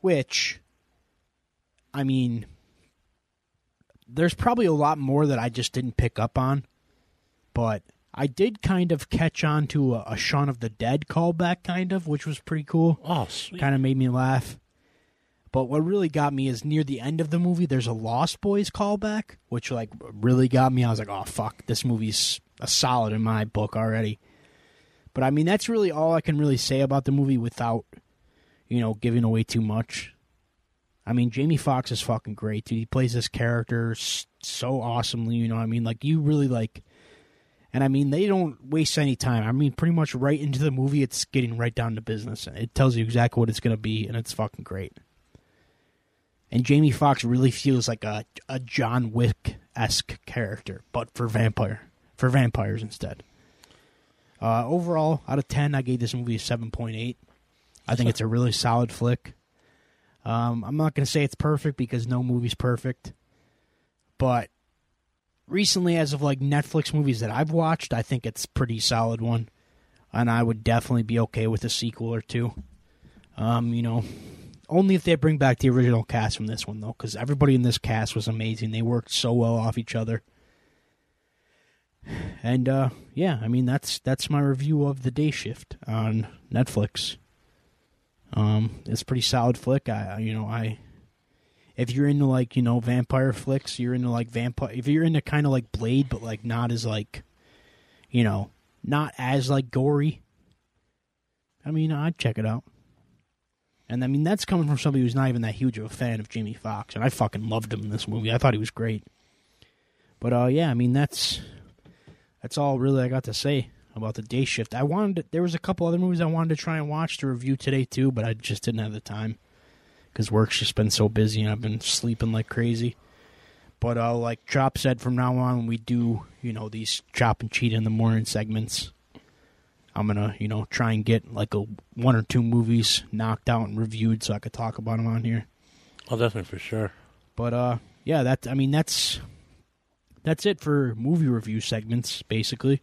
which, I mean, there's probably a lot more that I just didn't pick up on but I did kind of catch on to a, a Shaun of the Dead callback, kind of, which was pretty cool. oh, sweet. Kind of made me laugh. But what really got me is near the end of the movie, there's a Lost Boys callback, which like really got me. I was like, oh fuck, this movie's a solid in my book already. But I mean, that's really all I can really say about the movie without, you know, giving away too much. I mean, Jamie Foxx is fucking great, dude. He plays this character so awesomely. You know, what I mean, like you really like and I mean, they don't waste any time. I mean, pretty much right into the movie, it's getting right down to business. It tells you exactly what it's going to be, and it's fucking great. And Jamie Foxx really feels like a a John Wick esque character, but for vampire for vampires instead. Uh, overall, out of ten, I gave this movie a seven point eight. I think it's a really solid flick. Um, I'm not going to say it's perfect because no movie's perfect, but recently as of like Netflix movies that I've watched, I think it's pretty solid one. And I would definitely be okay with a sequel or two. Um, you know, only if they bring back the original cast from this one though, because everybody in this cast was amazing. They worked so well off each other. And uh, yeah, I mean that's that's my review of the Day Shift on Netflix. Um, it's pretty solid flick. I- you know I if you're into like you know vampire flicks, you're into like vampire. If you're into kind of like Blade, but like not as like, you know, not as like gory. I mean, I'd check it out. And I mean, that's coming from somebody who's not even that huge of a fan of Jamie Foxx, and I fucking loved him in this movie. I thought he was great. But uh, yeah, I mean that's that's all really I got to say about the day shift. I wanted to, there was a couple other movies I wanted to try and watch to review today too, but I just didn't have the time because work's just been so busy and I've been sleeping like crazy. But uh, like Chop said, from now on, when we do, you know, these Chop and Cheat in the morning segments, I'm gonna, you know, try and get like a one or two movies knocked out and reviewed, so I could talk about them on here. Oh, definitely for sure. But uh, yeah, that I mean that's that's it for movie review segments, basically.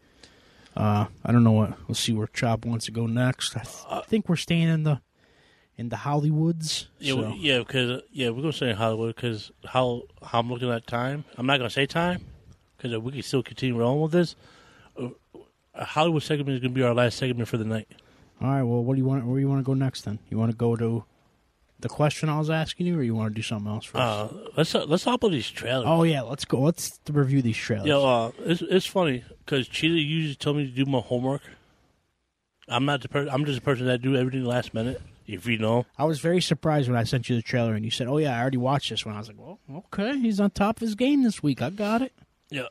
Uh, I don't know what. Let's see where Chop wants to go next. I, th- I think we're staying in the in the Hollywoods. Yeah, so- yeah, because yeah, we're gonna say Hollywood because how how I'm looking at time. I'm not gonna say time because we can still continue rolling with this. Uh, a Hollywood segment is gonna be our last segment for the night. All right. Well, what do you want? Where do you want to go next? Then you want to go to the question I was asking you, or you want to do something else first? Uh, let's let's talk about these trailers. oh yeah, let's go. Let's review these trailers. Yeah, uh, it's it's funny because Cheetah usually tell me to do my homework. I'm not the person. I'm just a person that do everything last minute. If you know, I was very surprised when I sent you the trailer and you said, "Oh yeah, I already watched this one." I was like, "Well, okay, he's on top of his game this week. I got it." yeah.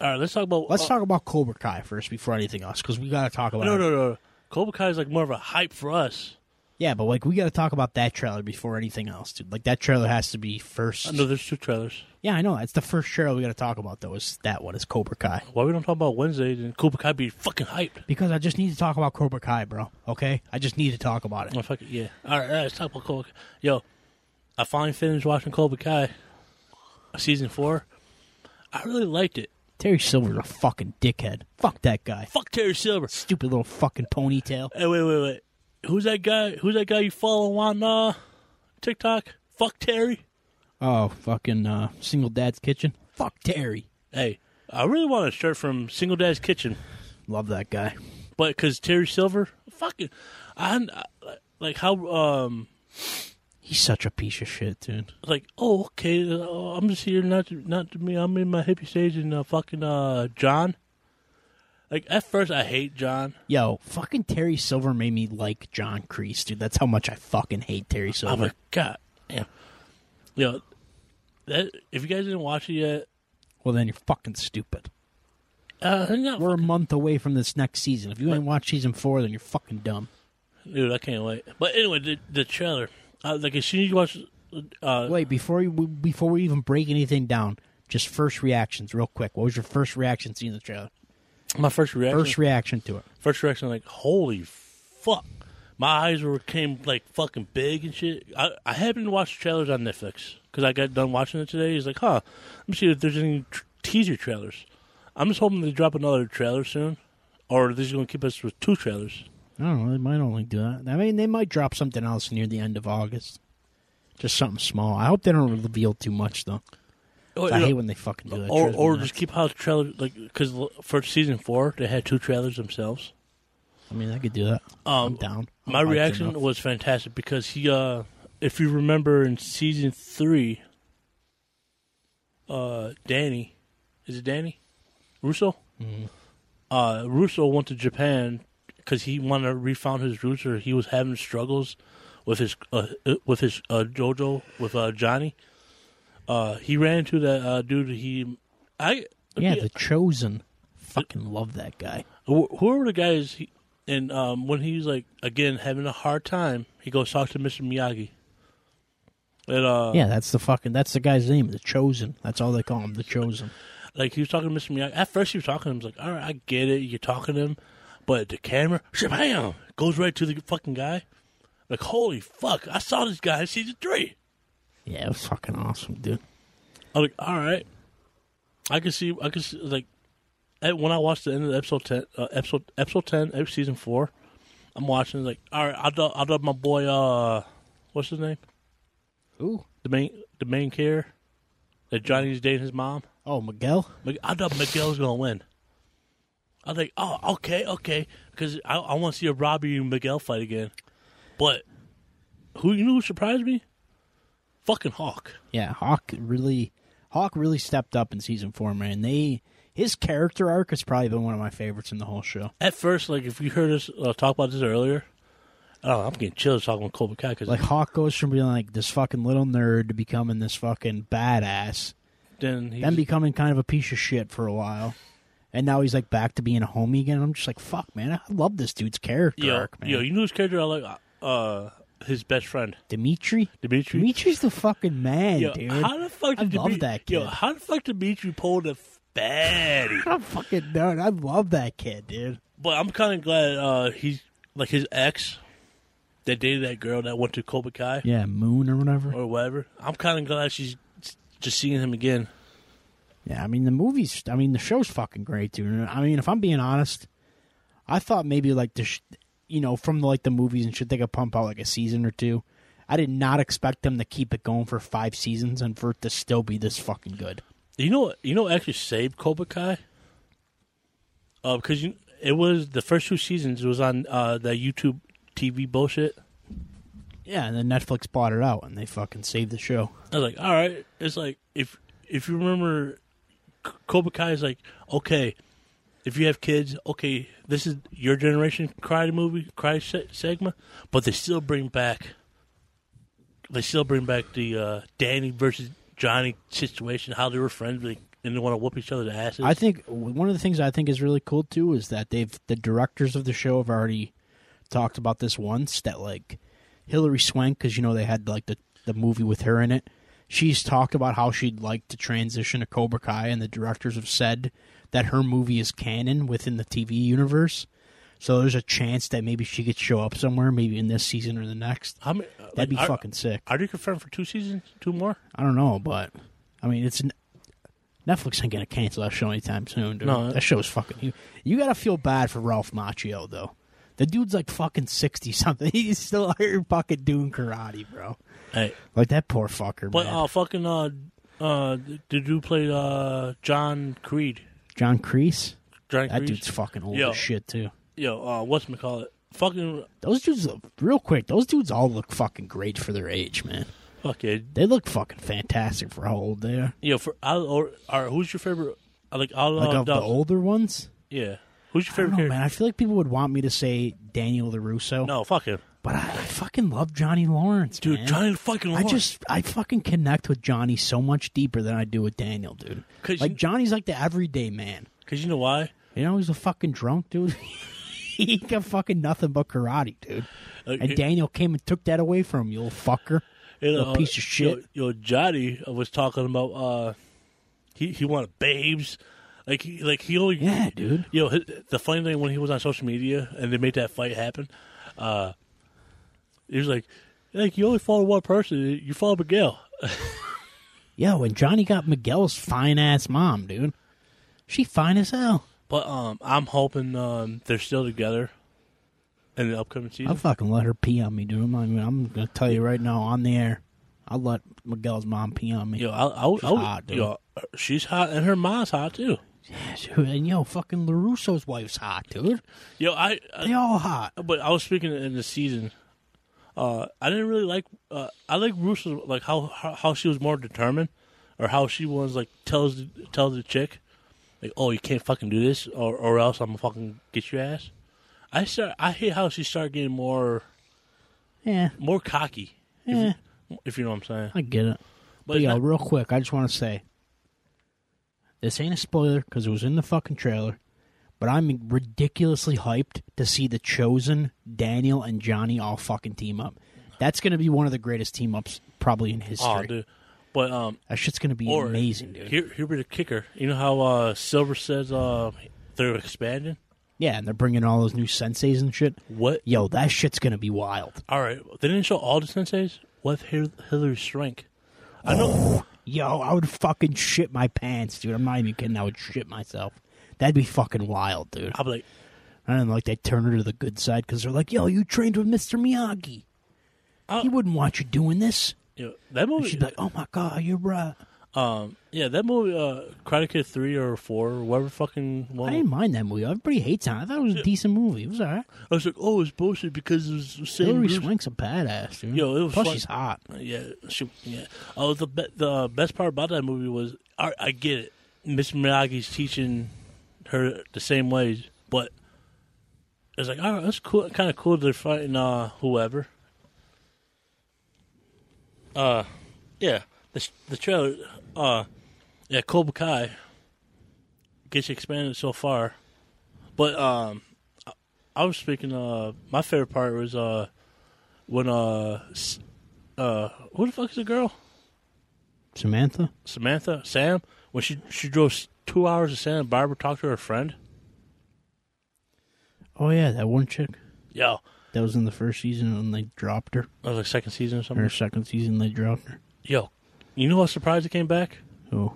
All right, let's talk about. Let's uh, talk about Cobra Kai first before anything else, because we got to talk about. No, it. no, no. Cobra Kai is like more of a hype for us. Yeah, but like we got to talk about that trailer before anything else, dude. Like that trailer has to be first. I know there's two trailers. Yeah, I know. It's the first trailer we got to talk about though. Is that one? Is Cobra Kai? Why we don't talk about Wednesday? Then Cobra Kai be fucking hyped. Because I just need to talk about Cobra Kai, bro. Okay, I just need to talk about it. Oh, fuck it, yeah. All right, all right, let's talk about Cobra Kai. Yo, I finally finished watching Cobra Kai, season four. I really liked it. Terry Silver's a fucking dickhead. Fuck that guy. Fuck Terry Silver. Stupid little fucking ponytail. Hey, wait, wait, wait. Who's that guy? Who's that guy you follow on uh, TikTok? Fuck Terry. Oh, fucking uh, single dad's kitchen. Fuck Terry. Hey, I really want a shirt from Single Dad's Kitchen, Love that guy. but because Terry Silver, fucking, I, like how um He's such a piece of shit, dude. like, oh, okay, uh, I'm just here not to, not to me. I'm in my hippie stage and uh, fucking uh, John. Like at first, I hate John. Yo, fucking Terry Silver made me like John Kreese, dude. That's how much I fucking hate Terry I'm Silver. like, God, yeah, yo, that if you guys didn't watch it yet, well, then you're fucking stupid. uh, We're a month away from this next season. If you ain't watched season four, then you're fucking dumb. dude, I can't wait. But anyway, the the trailer, uh, like as soon as you watch, uh, Wait, before we before we even break anything down, just first reactions, real quick. What was your first reaction seeing the trailer? My first reaction, First reaction to it. first reaction, like, holy fuck. My eyes were came like fucking big and shit. I, I happened to watch trailers on Netflix because I got done watching it today. He's like, huh, let me see if there's any tr- teaser trailers. I'm just hoping they drop another trailer soon, or they're just going to keep us with two trailers. I don't know. They might only do that. I mean, they might drop something else near the end of August. Just something small. I hope they don't reveal too much though. Or, I hate when they fucking do that. or, me or just keep how the trailer like because for season four they had two trailers themselves. I mean, I could do that. I'm Um, down. My I like it reaction enough. was fantastic because he, uh, if you remember in season three, uh, Danny, is it Danny Russo? Mm-hmm. Uh, Russo went to Japan because he wanted to refound his roots, or he was having struggles with his uh, uh, with his uh, JoJo with uh, Johnny. Uh, he ran into that uh, dude. He, I Yeah, the chosen. Fucking love that guy. Wh- who are the guys? He, and um, when he's like again having a hard time, he goes talk to Mr. Miyagi. And uh, Yeah, that's the fucking. That's the guy's name. The chosen. That's all they call him. The chosen. [LAUGHS] like he was talking to Mr. Miyagi. At first, he was talking to him. He's like, "All right, I get it. You're talking to him," but the camera, shabam, goes right to the fucking guy. Like, holy fuck! I saw this guy in season three. Yeah, it was fucking awesome, dude. I'm like, all right. I can see. I can see. Like, when I watched the end of episode ten, uh, episode episode ten, of season four, I'm watching. Like, all right, I'll dub, I'll dub my boy. Uh, what's his name? Ooh. The main the main care that Johnny's dating his mom. Oh, Miguel. I thought Miguel's gonna win. I was like, oh, okay, okay, because I, I want to see a Robbie and Miguel fight again. But who you know who surprised me? Fucking Hawk. Yeah, Hawk really. Hawk really stepped up in season four, man. They his character arc has probably been one of my favorites in the whole show. At first, like if you heard us uh, talk about this earlier, oh, I'm getting chills talking about Cobra Kai because Like Hawk goes from being like this fucking little nerd to becoming this fucking badass, then he's, then becoming kind of a piece of shit for a while, and now he's like back to being a homie again. I'm just like, fuck, man, I love this dude's character yo, arc, man. yo, you know his character I like? Uh, his best friend, Demetri. Demetri. Demetri's the fucking man, Yo, dude. how the fuck I did love Demetri, that Yo, how the fuck did Demetri pull the baddie? [LAUGHS] I'm fucking done. I love that kid, dude. but I'm kind of glad uh, he's like his ex that dated that girl that went to Cobra Kai Yeah, Moon or whatever. or whatever. I'm kind of glad she's just seeing him again. Yeah, I mean the movies. I mean the show's fucking great, dude. I mean, if I'm being honest, I thought maybe like the, sh- you know, from the, like the movies and shit, they could pump out like a season or two. I did not expect them to keep it going for five seasons and for it to still be this fucking good. You know what? You know what actually saved Cobra Kai? Uh, because you, it was the first two seasons. It was on uh, that YouTube TV bullshit. Yeah, and then Netflix bought it out and they fucking saved the show. I was like, all right. It's like if if you remember, Cobra Kai is like okay. If you have kids, okay, this is your generation karate movie, karate se- segment, but they still bring back. They still bring back the uh, Danny versus Johnny situation, how they were friends, like, and they want to whoop each other's asses. I think one of the things I think is really cool too is that they've the directors of the show have already talked about this once that like Hilary Swank because you know they had like the the movie with her in it. She's talked about how she'd like to transition to Cobra Kai, and the directors have said that her movie is canon within the TV universe. So there's a chance that maybe she could show up somewhere, maybe in this season or the next. How many, uh, That'd be are, fucking sick. Are you confirmed for two seasons? Two more? I don't know, but I mean, it's Netflix ain't gonna cancel that show anytime soon, dude. No. that show's fucking. You, you gotta feel bad for Ralph Macchio though. The dude's like fucking sixty something. [LAUGHS] He's still out here fucking doing karate, bro. Hey, Like that poor fucker, but man. uh, fucking uh, uh, did you play uh John Creed? John Kreese. John that Creed? dude's fucking old Yo. as shit too. Yo, uh, what's me call it? Fucking Those dudes, look- real quick, those dudes all look fucking great for their age, man. fuck it. They look fucking fantastic for how old they are. Yo, for I'll, or, or who's your favorite? I Like I'll, Like uh, of the older ones, Yeah, who's your I don't favorite know, character? man. I feel like people would want me to say Daniel LaRusso. No, fuck him, But I, I fucking love Johnny Lawrence, dude. man. Johnny fucking. I just I fucking connect with Johnny so much deeper than I do with Daniel, dude. 'Cause Like you- Johnny's like the everyday man. because you know why? You know, he's a fucking drunk, dude. [LAUGHS] he got fucking nothing but karate, dude. Uh, And it- Daniel came and took that away from him, you little fucker. you know, little piece of shit. Yo, yo, Johnny was talking about uh, he he wanted babes, like he like he only Yeah, dude. Yo, hi- the funny thing when he was on social media and they made that fight happen, uh, he was like, "Like you only follow one person, you follow Miguel." [LAUGHS] Yo, and Johnny got Miguel's fine ass mom, dude. She fine as hell. But um, I'm hoping um, they're still together in the upcoming season. I'll fucking let her pee on me, dude. I'm, I'm, I'm gonna tell you right now on the air. I'll let Miguel's mom pee on me. Yo, I'll, I'll, She's I'll, hot, dude. yo, she's hot and her mom's hot too. And yo, fucking LaRusso's wife's hot, dude. Yo, I, I They all hot. but I was speaking in the season. Uh, I didn't really like. Uh, I like Russo, like how, how how she was more determined, or how she was like tells the- tells the chick, like, "Oh, you can't fucking do this, or or else I'm gonna fucking get your ass." I start. I hate how she started getting more Yeah, more cocky. If, Yeah. you, if you know what I'm saying. I get it. But But yo, not- real quick, I just want to say this ain't a spoiler because it was in the fucking trailer. But I'm ridiculously hyped to see the Chosen, Daniel, and Johnny all fucking team up. That's going to be one of the greatest team ups probably in history. oh, dude. But um, That shit's going to be or amazing, dude. Here, here be the kicker. You know how uh, Silver says uh, they're expanding. Yeah, and they're bringing all those new senseis and shit. What? Yo, that shit's going to be wild. All right, they didn't show all the senseis. What if Hil- Hilary Swank? I know. Yo, I would fucking shit my pants, dude. I'm not even kidding. I would shit myself. That'd be fucking wild, dude. I'll be like, I don't know, like they turn her to the good side because they're like, "Yo, you trained with Mr. Miyagi. Oh. He wouldn't want you doing this." know, that And movie. she'd be like, "Oh my god, you're right." um, yeah, that movie, uh, Karate Kid three or four, or whatever fucking I didn't mind that movie. Everybody hates on it. I thought it was a decent movie. It was alright. I was like, oh, it's bullshit because it was the same. Hilary Swank's a badass, dude. Yo, it was Plus, fun. she's hot. Yeah, she, yeah. Oh, the be- the best part about that movie was, I, I get it. Miss Miyagi's teaching her the same ways, but it's like, all right, that's cool. Kind of cool. They're fighting uh, whoever. Uh, yeah. The the trailer. Uh, yeah, Cobra Kai gets expanded so far, but um, I, I was speaking. Uh, my favorite part was uh when uh uh who the fuck is the girl? Samantha. Samantha, Sam, when she she drove two hours to Santa Barbara, talk to her friend. Oh yeah, that one chick Yo, that was in the first season and they dropped her. that was like second season or Or something. second season they dropped her. Yo, you know what surprised it came back? Oh,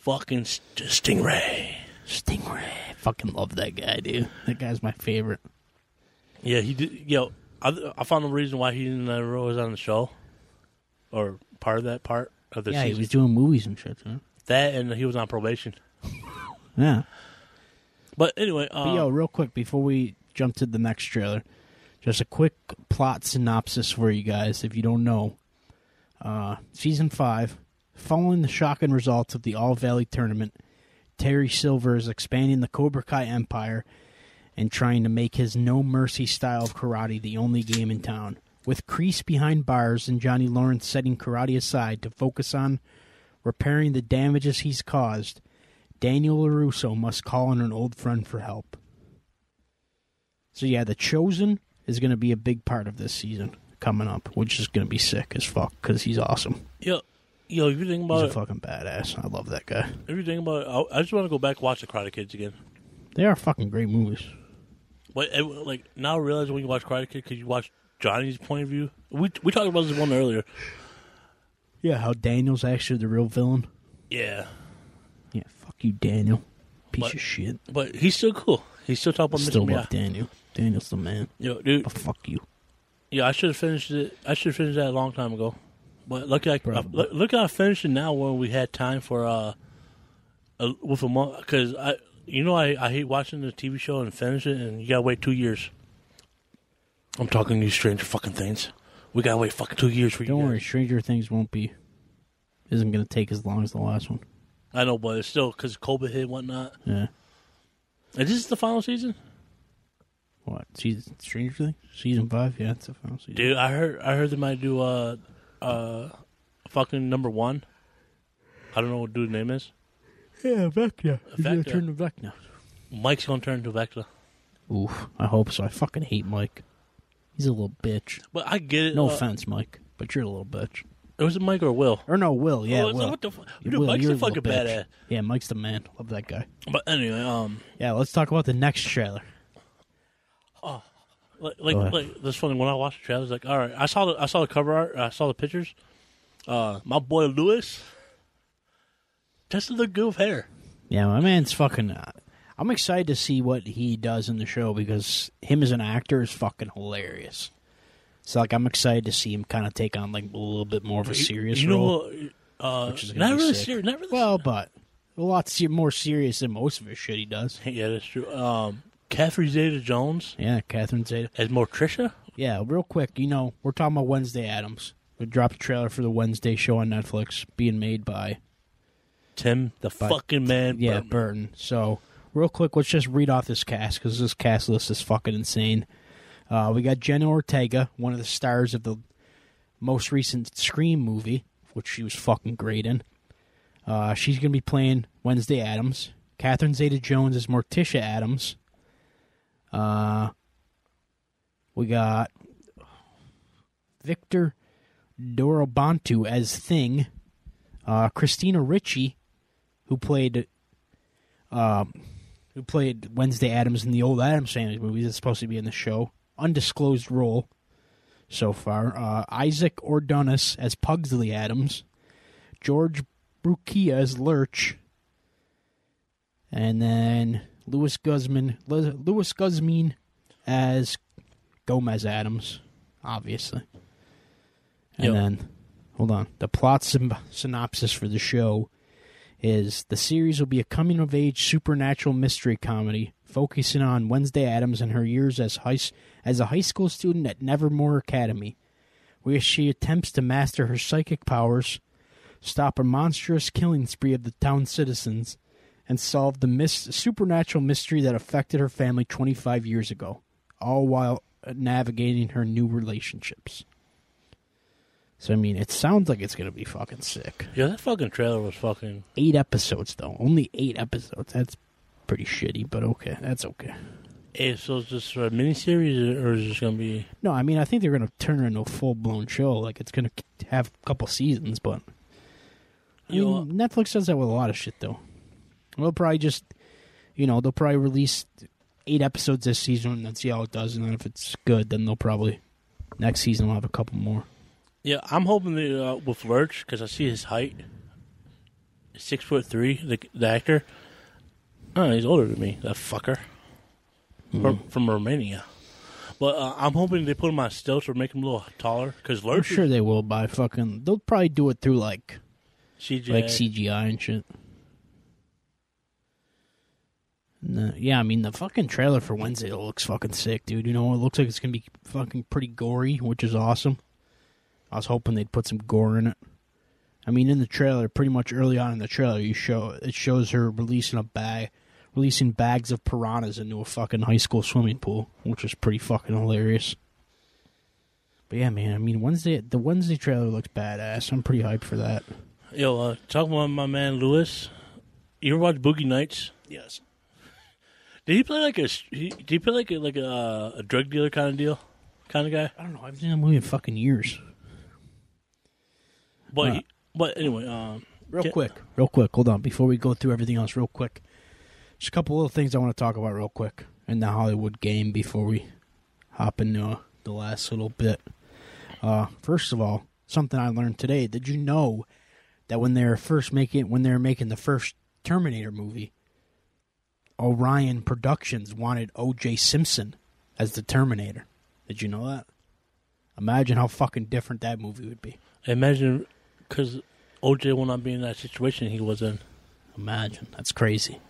Fucking St- Stingray. Stingray. Fucking love that guy, dude. That guy's my favorite. Yeah, he did. Yo, I, I found the reason why he never uh, was on the show, or part of that part of the yeah, season. he was doing movies and shit. Huh? That, and he was on probation. [LAUGHS] Yeah. But anyway, um, But yo, real quick before we jump to the next trailer, just a quick plot synopsis for you guys if you don't know. Uh, season five, following the shocking results of the All Valley tournament, Terry Silver is expanding the Cobra Kai empire and trying to make his no mercy style of karate the only game in town. With Kreese behind bars and Johnny Lawrence setting karate aside to focus on repairing the damages he's caused, Daniel LaRusso must call on an old friend for help. So yeah, the Chosen is going to be a big part of this season coming up, which is going to be sick as fuck because he's awesome. yo, yo, if you think about He's about a it, fucking badass. I love that guy. if you think about it, I, I just want to go back and watch the Karate Kids again. They are fucking great movies. But eh, like now, I realize when you watch Karate Kid, because you watch Johnny's point of view. We we talked about this one earlier. Yeah, how Daniel's actually the real villain. Yeah, Yeah, fuck you, Daniel. Piece But- of shit. but he's still cool. He's still top on Still love. Daniel. Daniel's the man. Yo, dude, But fuck you. Yeah, I should have finished it. I should have finished that a long time ago. But look, like Probably. look, look how I finished it now when we had time for uh, a, with a month. Because I, you know, I, I hate watching the TV show and finish it, and you gotta wait two years. I'm talking these Stranger fucking things. We gotta wait fucking two years for you. Don't worry. Stranger Things won't be. Isn't going to take as long as the last one. I know, but it's still because COVID hit and whatnot. Yeah. Is this the final season, What season? Stranger Things season five? Yeah, it's the final season. dude. I heard I heard they might do uh uh fucking number one. I don't know what dude's name is. Yeah, Vecna. He's gonna Vecna. turn to Vecna. Mike's gonna turn to Vecna. Oof, I hope so. I fucking hate Mike. He's a little bitch. But I get it. No uh, offense, Mike, but you're a little bitch. It was it Mike or Will? Or no, Will. Yeah, Oh, Will. what the fu- You Dude, Will, Mike's you're a fucking bitch. badass. Yeah, Mike's the man. Love that guy. But anyway, um, Yeah, let's talk about the next trailer. like like, like this funny when I watched the trailer, I was like, all right, I saw the I saw the cover art, I saw the pictures. Uh, my boy Lewis, just look good with hair. Yeah, my man's fucking. Uh, I'm excited to see what he does in the show because him as an actor is fucking hilarious. So like, I'm excited to see him kind of take on like a little bit more of a serious you know, role. uh, Which is not really sick. serious, not really. Well, but a lot more serious than most of his shit he does. [LAUGHS] yeah, that's true. Um, Catherine Zeta-Jones Yeah, Catherine Zeta. as Morticia. Yeah, real quick, you know, we're talking about Wednesday Addams. We dropped a trailer for the Wednesday show on Netflix being made by Tim, the But- fucking man. yeah Burton. Burton. So real quick, let's just read off this cast because this cast list is fucking insane. Uh, we got Jenna Ortega, one of the stars of the most recent Scream movie, which she was fucking great in. Uh, she's gonna be playing Wednesday Addams. Catherine Zeta-Jones is Morticia Addams. Uh, we got Victor Dorobantu as Thing. Uh, Christina Ricci, who played um, who played Wednesday Addams in the old Addams Family movies, is supposed to be in the show. Undisclosed role so far. Uh, Isaac Ordonez as Pugsley Addams. George Burcea as Lurch. And then Luis Guzman, Luis Guzman as Gomez Addams, obviously. And Yo. then, hold on. The plot syn- synopsis for the show is the series will be a coming of age supernatural mystery comedy focusing on Wednesday Addams and her years as high, as a high school student at Nevermore Academy, where she attempts to master her psychic powers, stop a monstrous killing spree of the town's citizens, and solve the mis- supernatural mystery that affected her family 25 years ago, all while navigating her new relationships. So I mean, it sounds like it's gonna be fucking sick. Yeah, that fucking trailer was fucking. Eight episodes though, only eight episodes. That's pretty shitty, but okay, that's okay. Hey, so it's just a miniseries, or is it just gonna be? No, I mean I think they're gonna turn it into a full blown show. Like it's gonna have a couple seasons, but I You mean, Netflix does that with a lot of shit though. They'll probably just, you know, they'll probably release eight episodes this season and then see how it does, and then if it's good, then they'll probably next season we'll have a couple more. Yeah, I'm hoping that uh, with Lurch because I see his height, six foot three, the the actor. Oh, he's older than me. That fucker from, from Romania. But uh, I'm hoping they put him on stilts or make him a little taller because I'm Lurch sure they will by fucking. They'll probably do it through like CGI. like CGI and shit. No, yeah, I mean the fucking trailer for Wednesday looks fucking sick, dude. You know, it looks like it's gonna be fucking pretty gory, which is awesome. I was hoping they'd put some gore in it. I mean, in the trailer, pretty much early on in the trailer, you show it shows her releasing a bag, releasing bags of piranhas into a fucking high school swimming pool, which is pretty fucking hilarious. But yeah, man, I mean Wednesday, the Wednesday trailer looks badass. I'm pretty hyped for that. Yo, uh, talking about my man Luis. You ever watch Boogie Nights? Yes. Did he play like a? he- Did he play like a like a, uh, a drug dealer kind of deal, kind of guy? I don't know. I've seen that movie in fucking years. But Uh, but anyway, um, Real Ca- quick, real quick. Hold on. Before we go through everything else, real quick. Just a couple little things I want to talk about real quick in the Hollywood game before we hop into uh, the last little bit. Uh, first of all, something I learned today. Did you know that when they were first making when they were making the first Terminator movie, Orion Productions wanted O.J. Simpson as the Terminator. Did you know that? Imagine how fucking different that movie would be. imagine because OJ will not be in that situation he was in. Imagine that's crazy.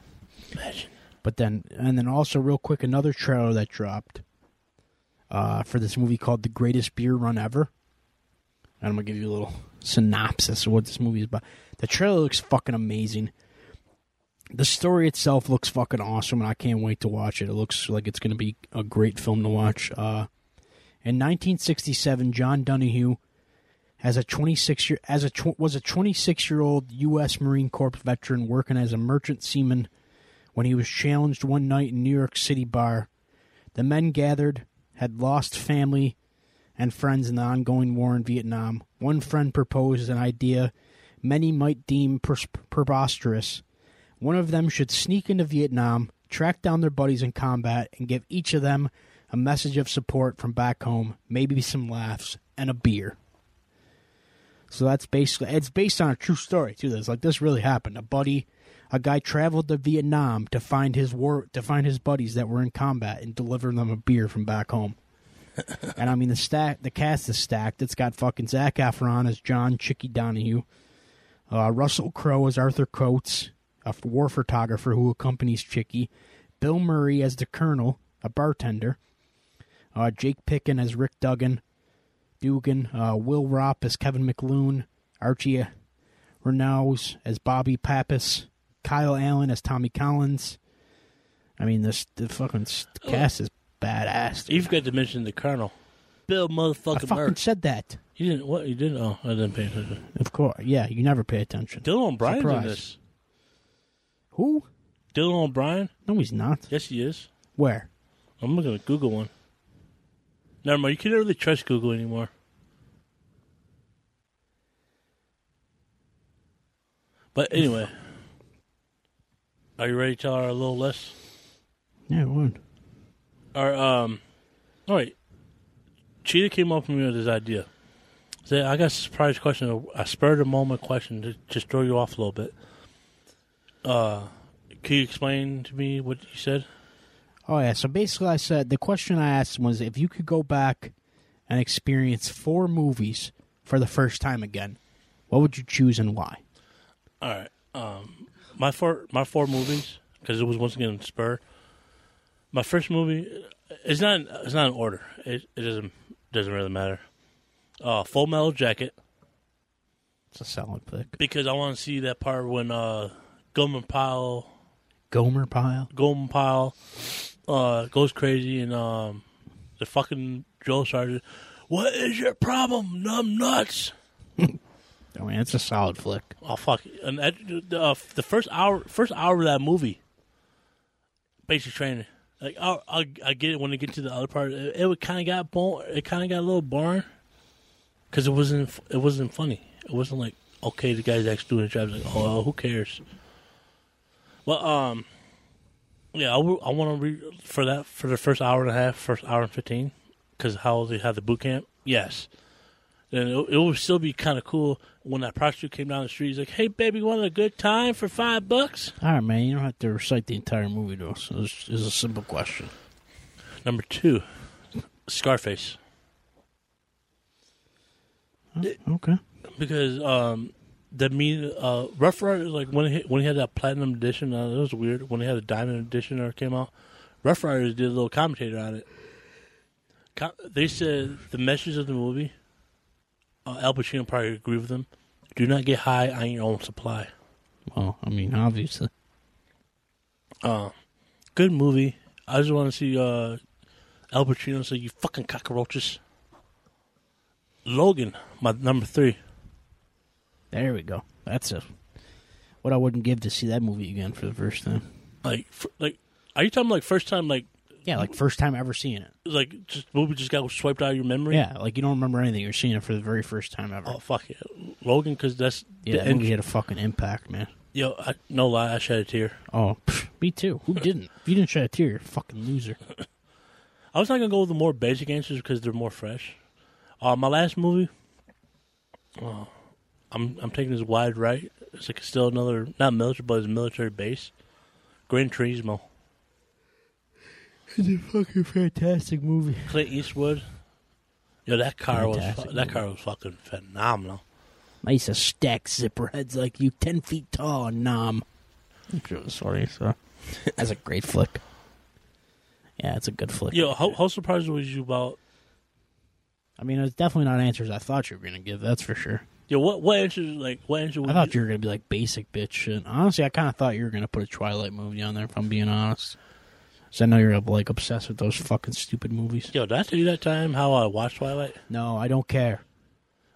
Imagine. But then, and then also, real quick, another trailer that dropped uh, for this movie called "The Greatest Beer Run Ever." And I'm gonna give you a little synopsis of what this movie is about. The trailer looks fucking amazing. The story itself looks fucking awesome, and I can't wait to watch it. It looks like it's gonna be a great film to watch. Uh, in 1967, John Donahue as a 26 year as a was a 26 year old U.S. Marine Corps veteran working as a merchant seaman when he was challenged one night in New York City bar. The men gathered had lost family and friends in the ongoing war in Vietnam. One friend proposed an idea many might deem pers- preposterous. One of them should sneak into Vietnam, track down their buddies in combat, and give each of them a message of support from back home, maybe some laughs, and a beer. So that's basically it's based on a true story too. That's like this really happened. A buddy, a guy traveled to Vietnam to find his war to find his buddies that were in combat and deliver them a beer from back home. [LAUGHS] and I mean the stack the cast is stacked. It's got fucking Zac Efron as John Chicky Donahue, uh, Russell Crowe as Arthur Coates, a war photographer who accompanies Chicky, Bill Murray as the Colonel, a bartender, uh, Jake Picking as Rick Duggan, Duggan, uh, Will Ropp as Kevin McLoone, Archie Renaux as Bobby Pappas, Kyle Allen as Tommy Collins. I mean, this the fucking s- cast is badass. You forgot to mention the Colonel, Bill motherfucking. I fucking Murray. said that. You didn't what? You didn't? Oh, I didn't pay attention. Of course, yeah. You never pay attention. Dylan O'Brien's in this. Who? Dylan O'Brien? No, he's not. Yes, he is. Where? I'm gonna Google one. Never mind. You can't really trust Google anymore. But anyway, are you ready to tell our little list? Yeah, what? Our um, all right. Cheetah came up with me with this idea. Say, I got a surprise question, a spur of the moment question to just throw you off a little bit. Uh, can you explain to me what you said? Oh yeah. So basically, I said the question I asked was if you could go back and experience four movies for the first time again, what would you choose and why? All right. Um, my four my four movies because it was once again Spur. My first movie, it's not it's not in order. It it doesn't doesn't really matter. Uh, Full Metal Jacket It's a solid pick. because I want to see that part when uh Gomer Pyle Gomer Pyle. Gomer Pyle uh goes crazy and um the fucking drill sergeant. What is your problem, numb nuts? [LAUGHS] I mean, it's a solid flick. Oh fuck! And that, uh, the first hour, first hour of that movie, basic training, Like I, I, I get it when they get to the other part. It, it kind of got bo- It kind of got a little boring because it wasn't. It wasn't funny. It wasn't like okay, the guy's actually doing the job. It's like oh, who cares? Well, um, yeah, I, want to read for that for the first hour and a half, first hour and fifteen, because how they had the boot camp. Yes, then it, it would still be kind of cool when that prostitute came down the street. He's like, "Hey, baby, want a good time for five bucks?" All right, man. You don't have to recite the entire movie, though. So it's, it's a simple question. Number two, Scarface. Okay. Because um, the mean uh, Ruff Ryders like when he when he had that platinum edition, uh, it was weird. When he had the diamond edition that came out, Ruff Ryders did a little commentator on it. Co- they said the message of the movie. Uh, Al Pacino probably agree with them. Do not get high on your own supply. Well, I mean, obviously. Uh, good movie. I just want to see uh, Al Pacino say, "You fucking cockroaches." Logan, my number three. There we go. That's a what I wouldn't give to see that movie again for the first time. Like, for, like, are you talking like first time, like, Yeah, like first time ever seeing it. like just movie just got swiped out of your memory? Yeah, like you don't remember anything. You're seeing it for the very first time ever. Oh fuck it, Logan, because that's yeah, the that movie had a fucking impact, man. Yo, I, no lie, I shed a tear. Oh, pff, me too. Who [LAUGHS] didn't? If you didn't shed a tear, you're a fucking loser. [LAUGHS] I was not gonna go with the more basic answers because they're more fresh. Uh, my last movie, uh, I'm I'm taking this wide right. It's like still another not military, but it's a military base. Gran Torino, It's a fucking fantastic movie. Clint Eastwood. Yo, that car was fu- that car was fucking phenomenal. I used to stack zipper heads like you, ten feet tall, and nom. I'm sure it was funny, so [LAUGHS] that's a great flick. Yeah, it's a good flick. Yo, how, how surprised was you about? I mean, it's definitely not answers I thought you were gonna give. That's for sure. Yo, what what answer like what answer? I thought you were gonna be like basic bitch shit. Honestly, I kind of thought you were gonna put a Twilight movie on there. If I'm being honest, so I know you're like obsessed with those fucking stupid movies. Yo, did I tell you that time how I watched Twilight? No, I don't care.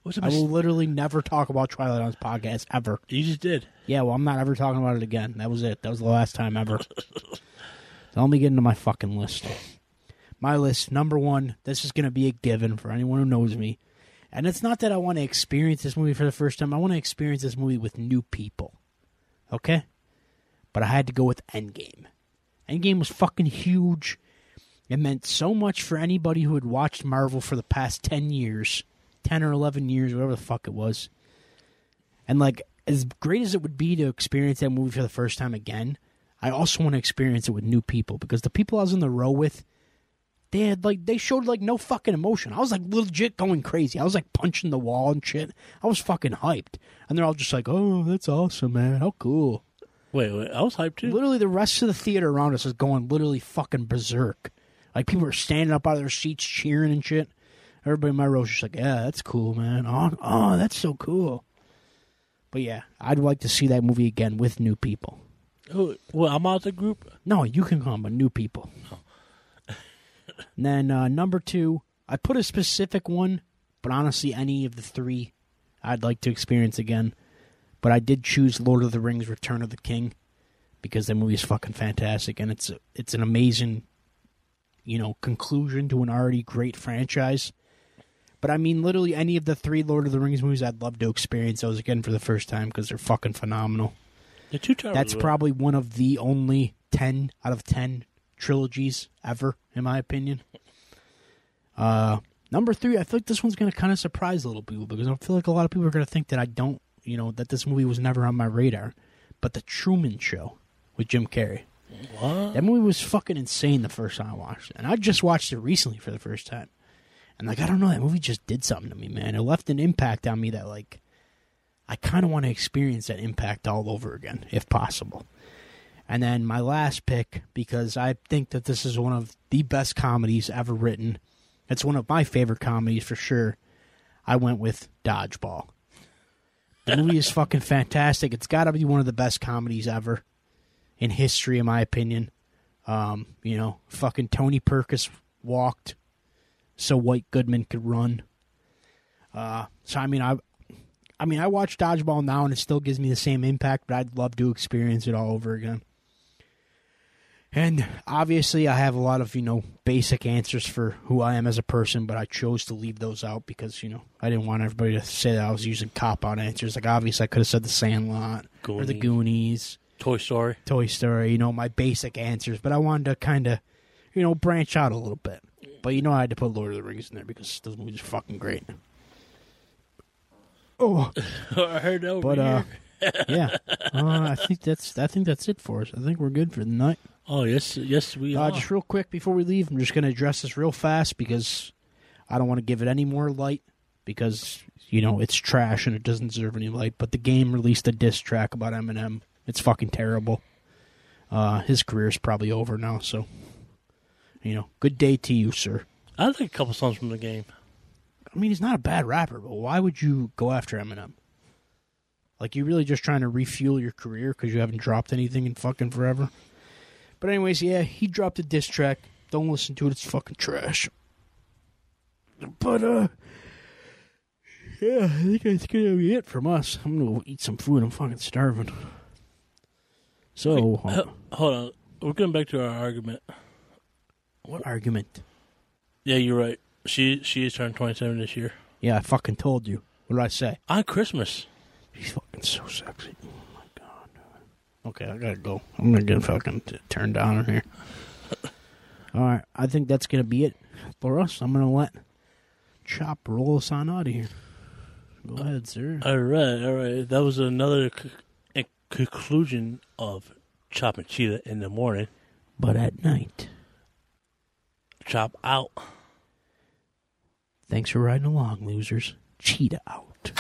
What's I will literally never talk about Twilight on this podcast ever. You just did. Yeah, well, I'm not ever talking about it again. That was it. That was the last time ever. so [LAUGHS] let me get into my fucking list. My list, number one, this is going to be a given for anyone who knows me. And it's not that I want to experience this movie for the first time. I want to experience this movie with new people. Okay? But I had to go with Endgame. Endgame was fucking huge. It meant so much for anybody who had watched Marvel for the past 10 years, 10 or 11 years, whatever the fuck it was. And like as great as it would be to experience that movie for the first time again, I also want to experience it with new people because the people I was in the row with, they had like they showed like no fucking emotion. I was like legit going crazy. I was like punching the wall and shit. I was fucking hyped, and they're all just like, "Oh, that's awesome, man! How cool!" Wait, wait, I was hyped too. Literally, the rest of the theater around us is going literally fucking berserk. Like people are standing up out of their seats cheering and shit. Everybody in my row's just like, "Yeah, that's cool, man! Oh, oh, that's so cool." But yeah, I'd like to see that movie again with new people. Oh, well, I'm out the group. No, you can come, but new people. Oh. And then uh, number two, I put a specific one, but honestly, any of the three, I'd like to experience again. But I did choose Lord of the Rings: Return of the King because that movie is fucking fantastic, and it's it's an amazing, you know, conclusion to an already great franchise. But I mean, literally any of the three Lord of the Rings movies, I'd love to experience those again for the first time because they're fucking phenomenal. The two towers. That's probably one of the only 10 out of 10 trilogies ever, in my opinion. Uh, number three, I feel like this one's going to kind of surprise a little people because I feel like a lot of people are going to think that I don't, you know, that this movie was never on my radar. But The Truman Show with Jim Carrey. What? That movie was fucking insane the first time I watched it. And I just watched it recently for the first time. And, like, I don't know, that movie just did something to me, man. It left an impact on me that, like, I kind of want to experience that impact all over again, if possible. And then my last pick, because I think that this is one of the best comedies ever written. It's one of my favorite comedies for sure. I went with Dodgeball. The movie is fucking fantastic. It's got to be one of the best comedies ever in history, in my opinion. Um, you know, fucking Tony Perkis walked so White Goodman could run. Uh, so I mean, I, I mean, I watch Dodgeball now, and it still gives me the same impact. But I'd love to experience it all over again. And obviously, I have a lot of, you know, basic answers for who I am as a person, but I chose to leave those out because, you know, I didn't want everybody to say that I was using cop out answers. Like, obviously, I could have said The Sandlot or The Goonies. Goonies, Toy Story. Toy Story, you know, my basic answers, but I wanted to kind of, you know, branch out a little bit. But, you know, I had to put Lord of the Rings in there because those movies are fucking great. Oh, [LAUGHS] I heard over but, uh, here. yeah. [LAUGHS] Uh, I think that's I think that's it for us. I think we're good for the night. Oh yes, yes we Uh, are. just real quick before we leave, I'm just going to address this real fast because I don't want to give it any more light because you know it's trash and it doesn't deserve any light. But the game released a diss track about Eminem. It's fucking terrible. Uh, his is probably over now, so you know, good day to you, sir. I like a couple songs from the game. I mean, he's not a bad rapper, but why would you go after Eminem? Like, you really just trying to refuel your career because you haven't dropped anything in fucking forever? But, anyways, yeah, he dropped a diss track. Don't listen to it, it's fucking trash. But, uh, yeah, I think that's gonna be it from us. I'm gonna go eat some food. I'm fucking starving. So, uh, Hold on, we're going back to our argument. what argument? Yeah, you're right. She she is turning 27 this year Yeah, I fucking told you. What did I say? on Christmas. She's fucking so sexy. Okay, I gotta go. I'm gonna get fucking t- turned down in here. All right, I think that's gonna be it for us. I'm gonna let Chop roll us on out of here. Go ahead, sir. All right, all right. That was another c- a conclusion of Chop and Cheetah in the morning. But at night, Chop out. thanks for riding along, losers. Cheetah out.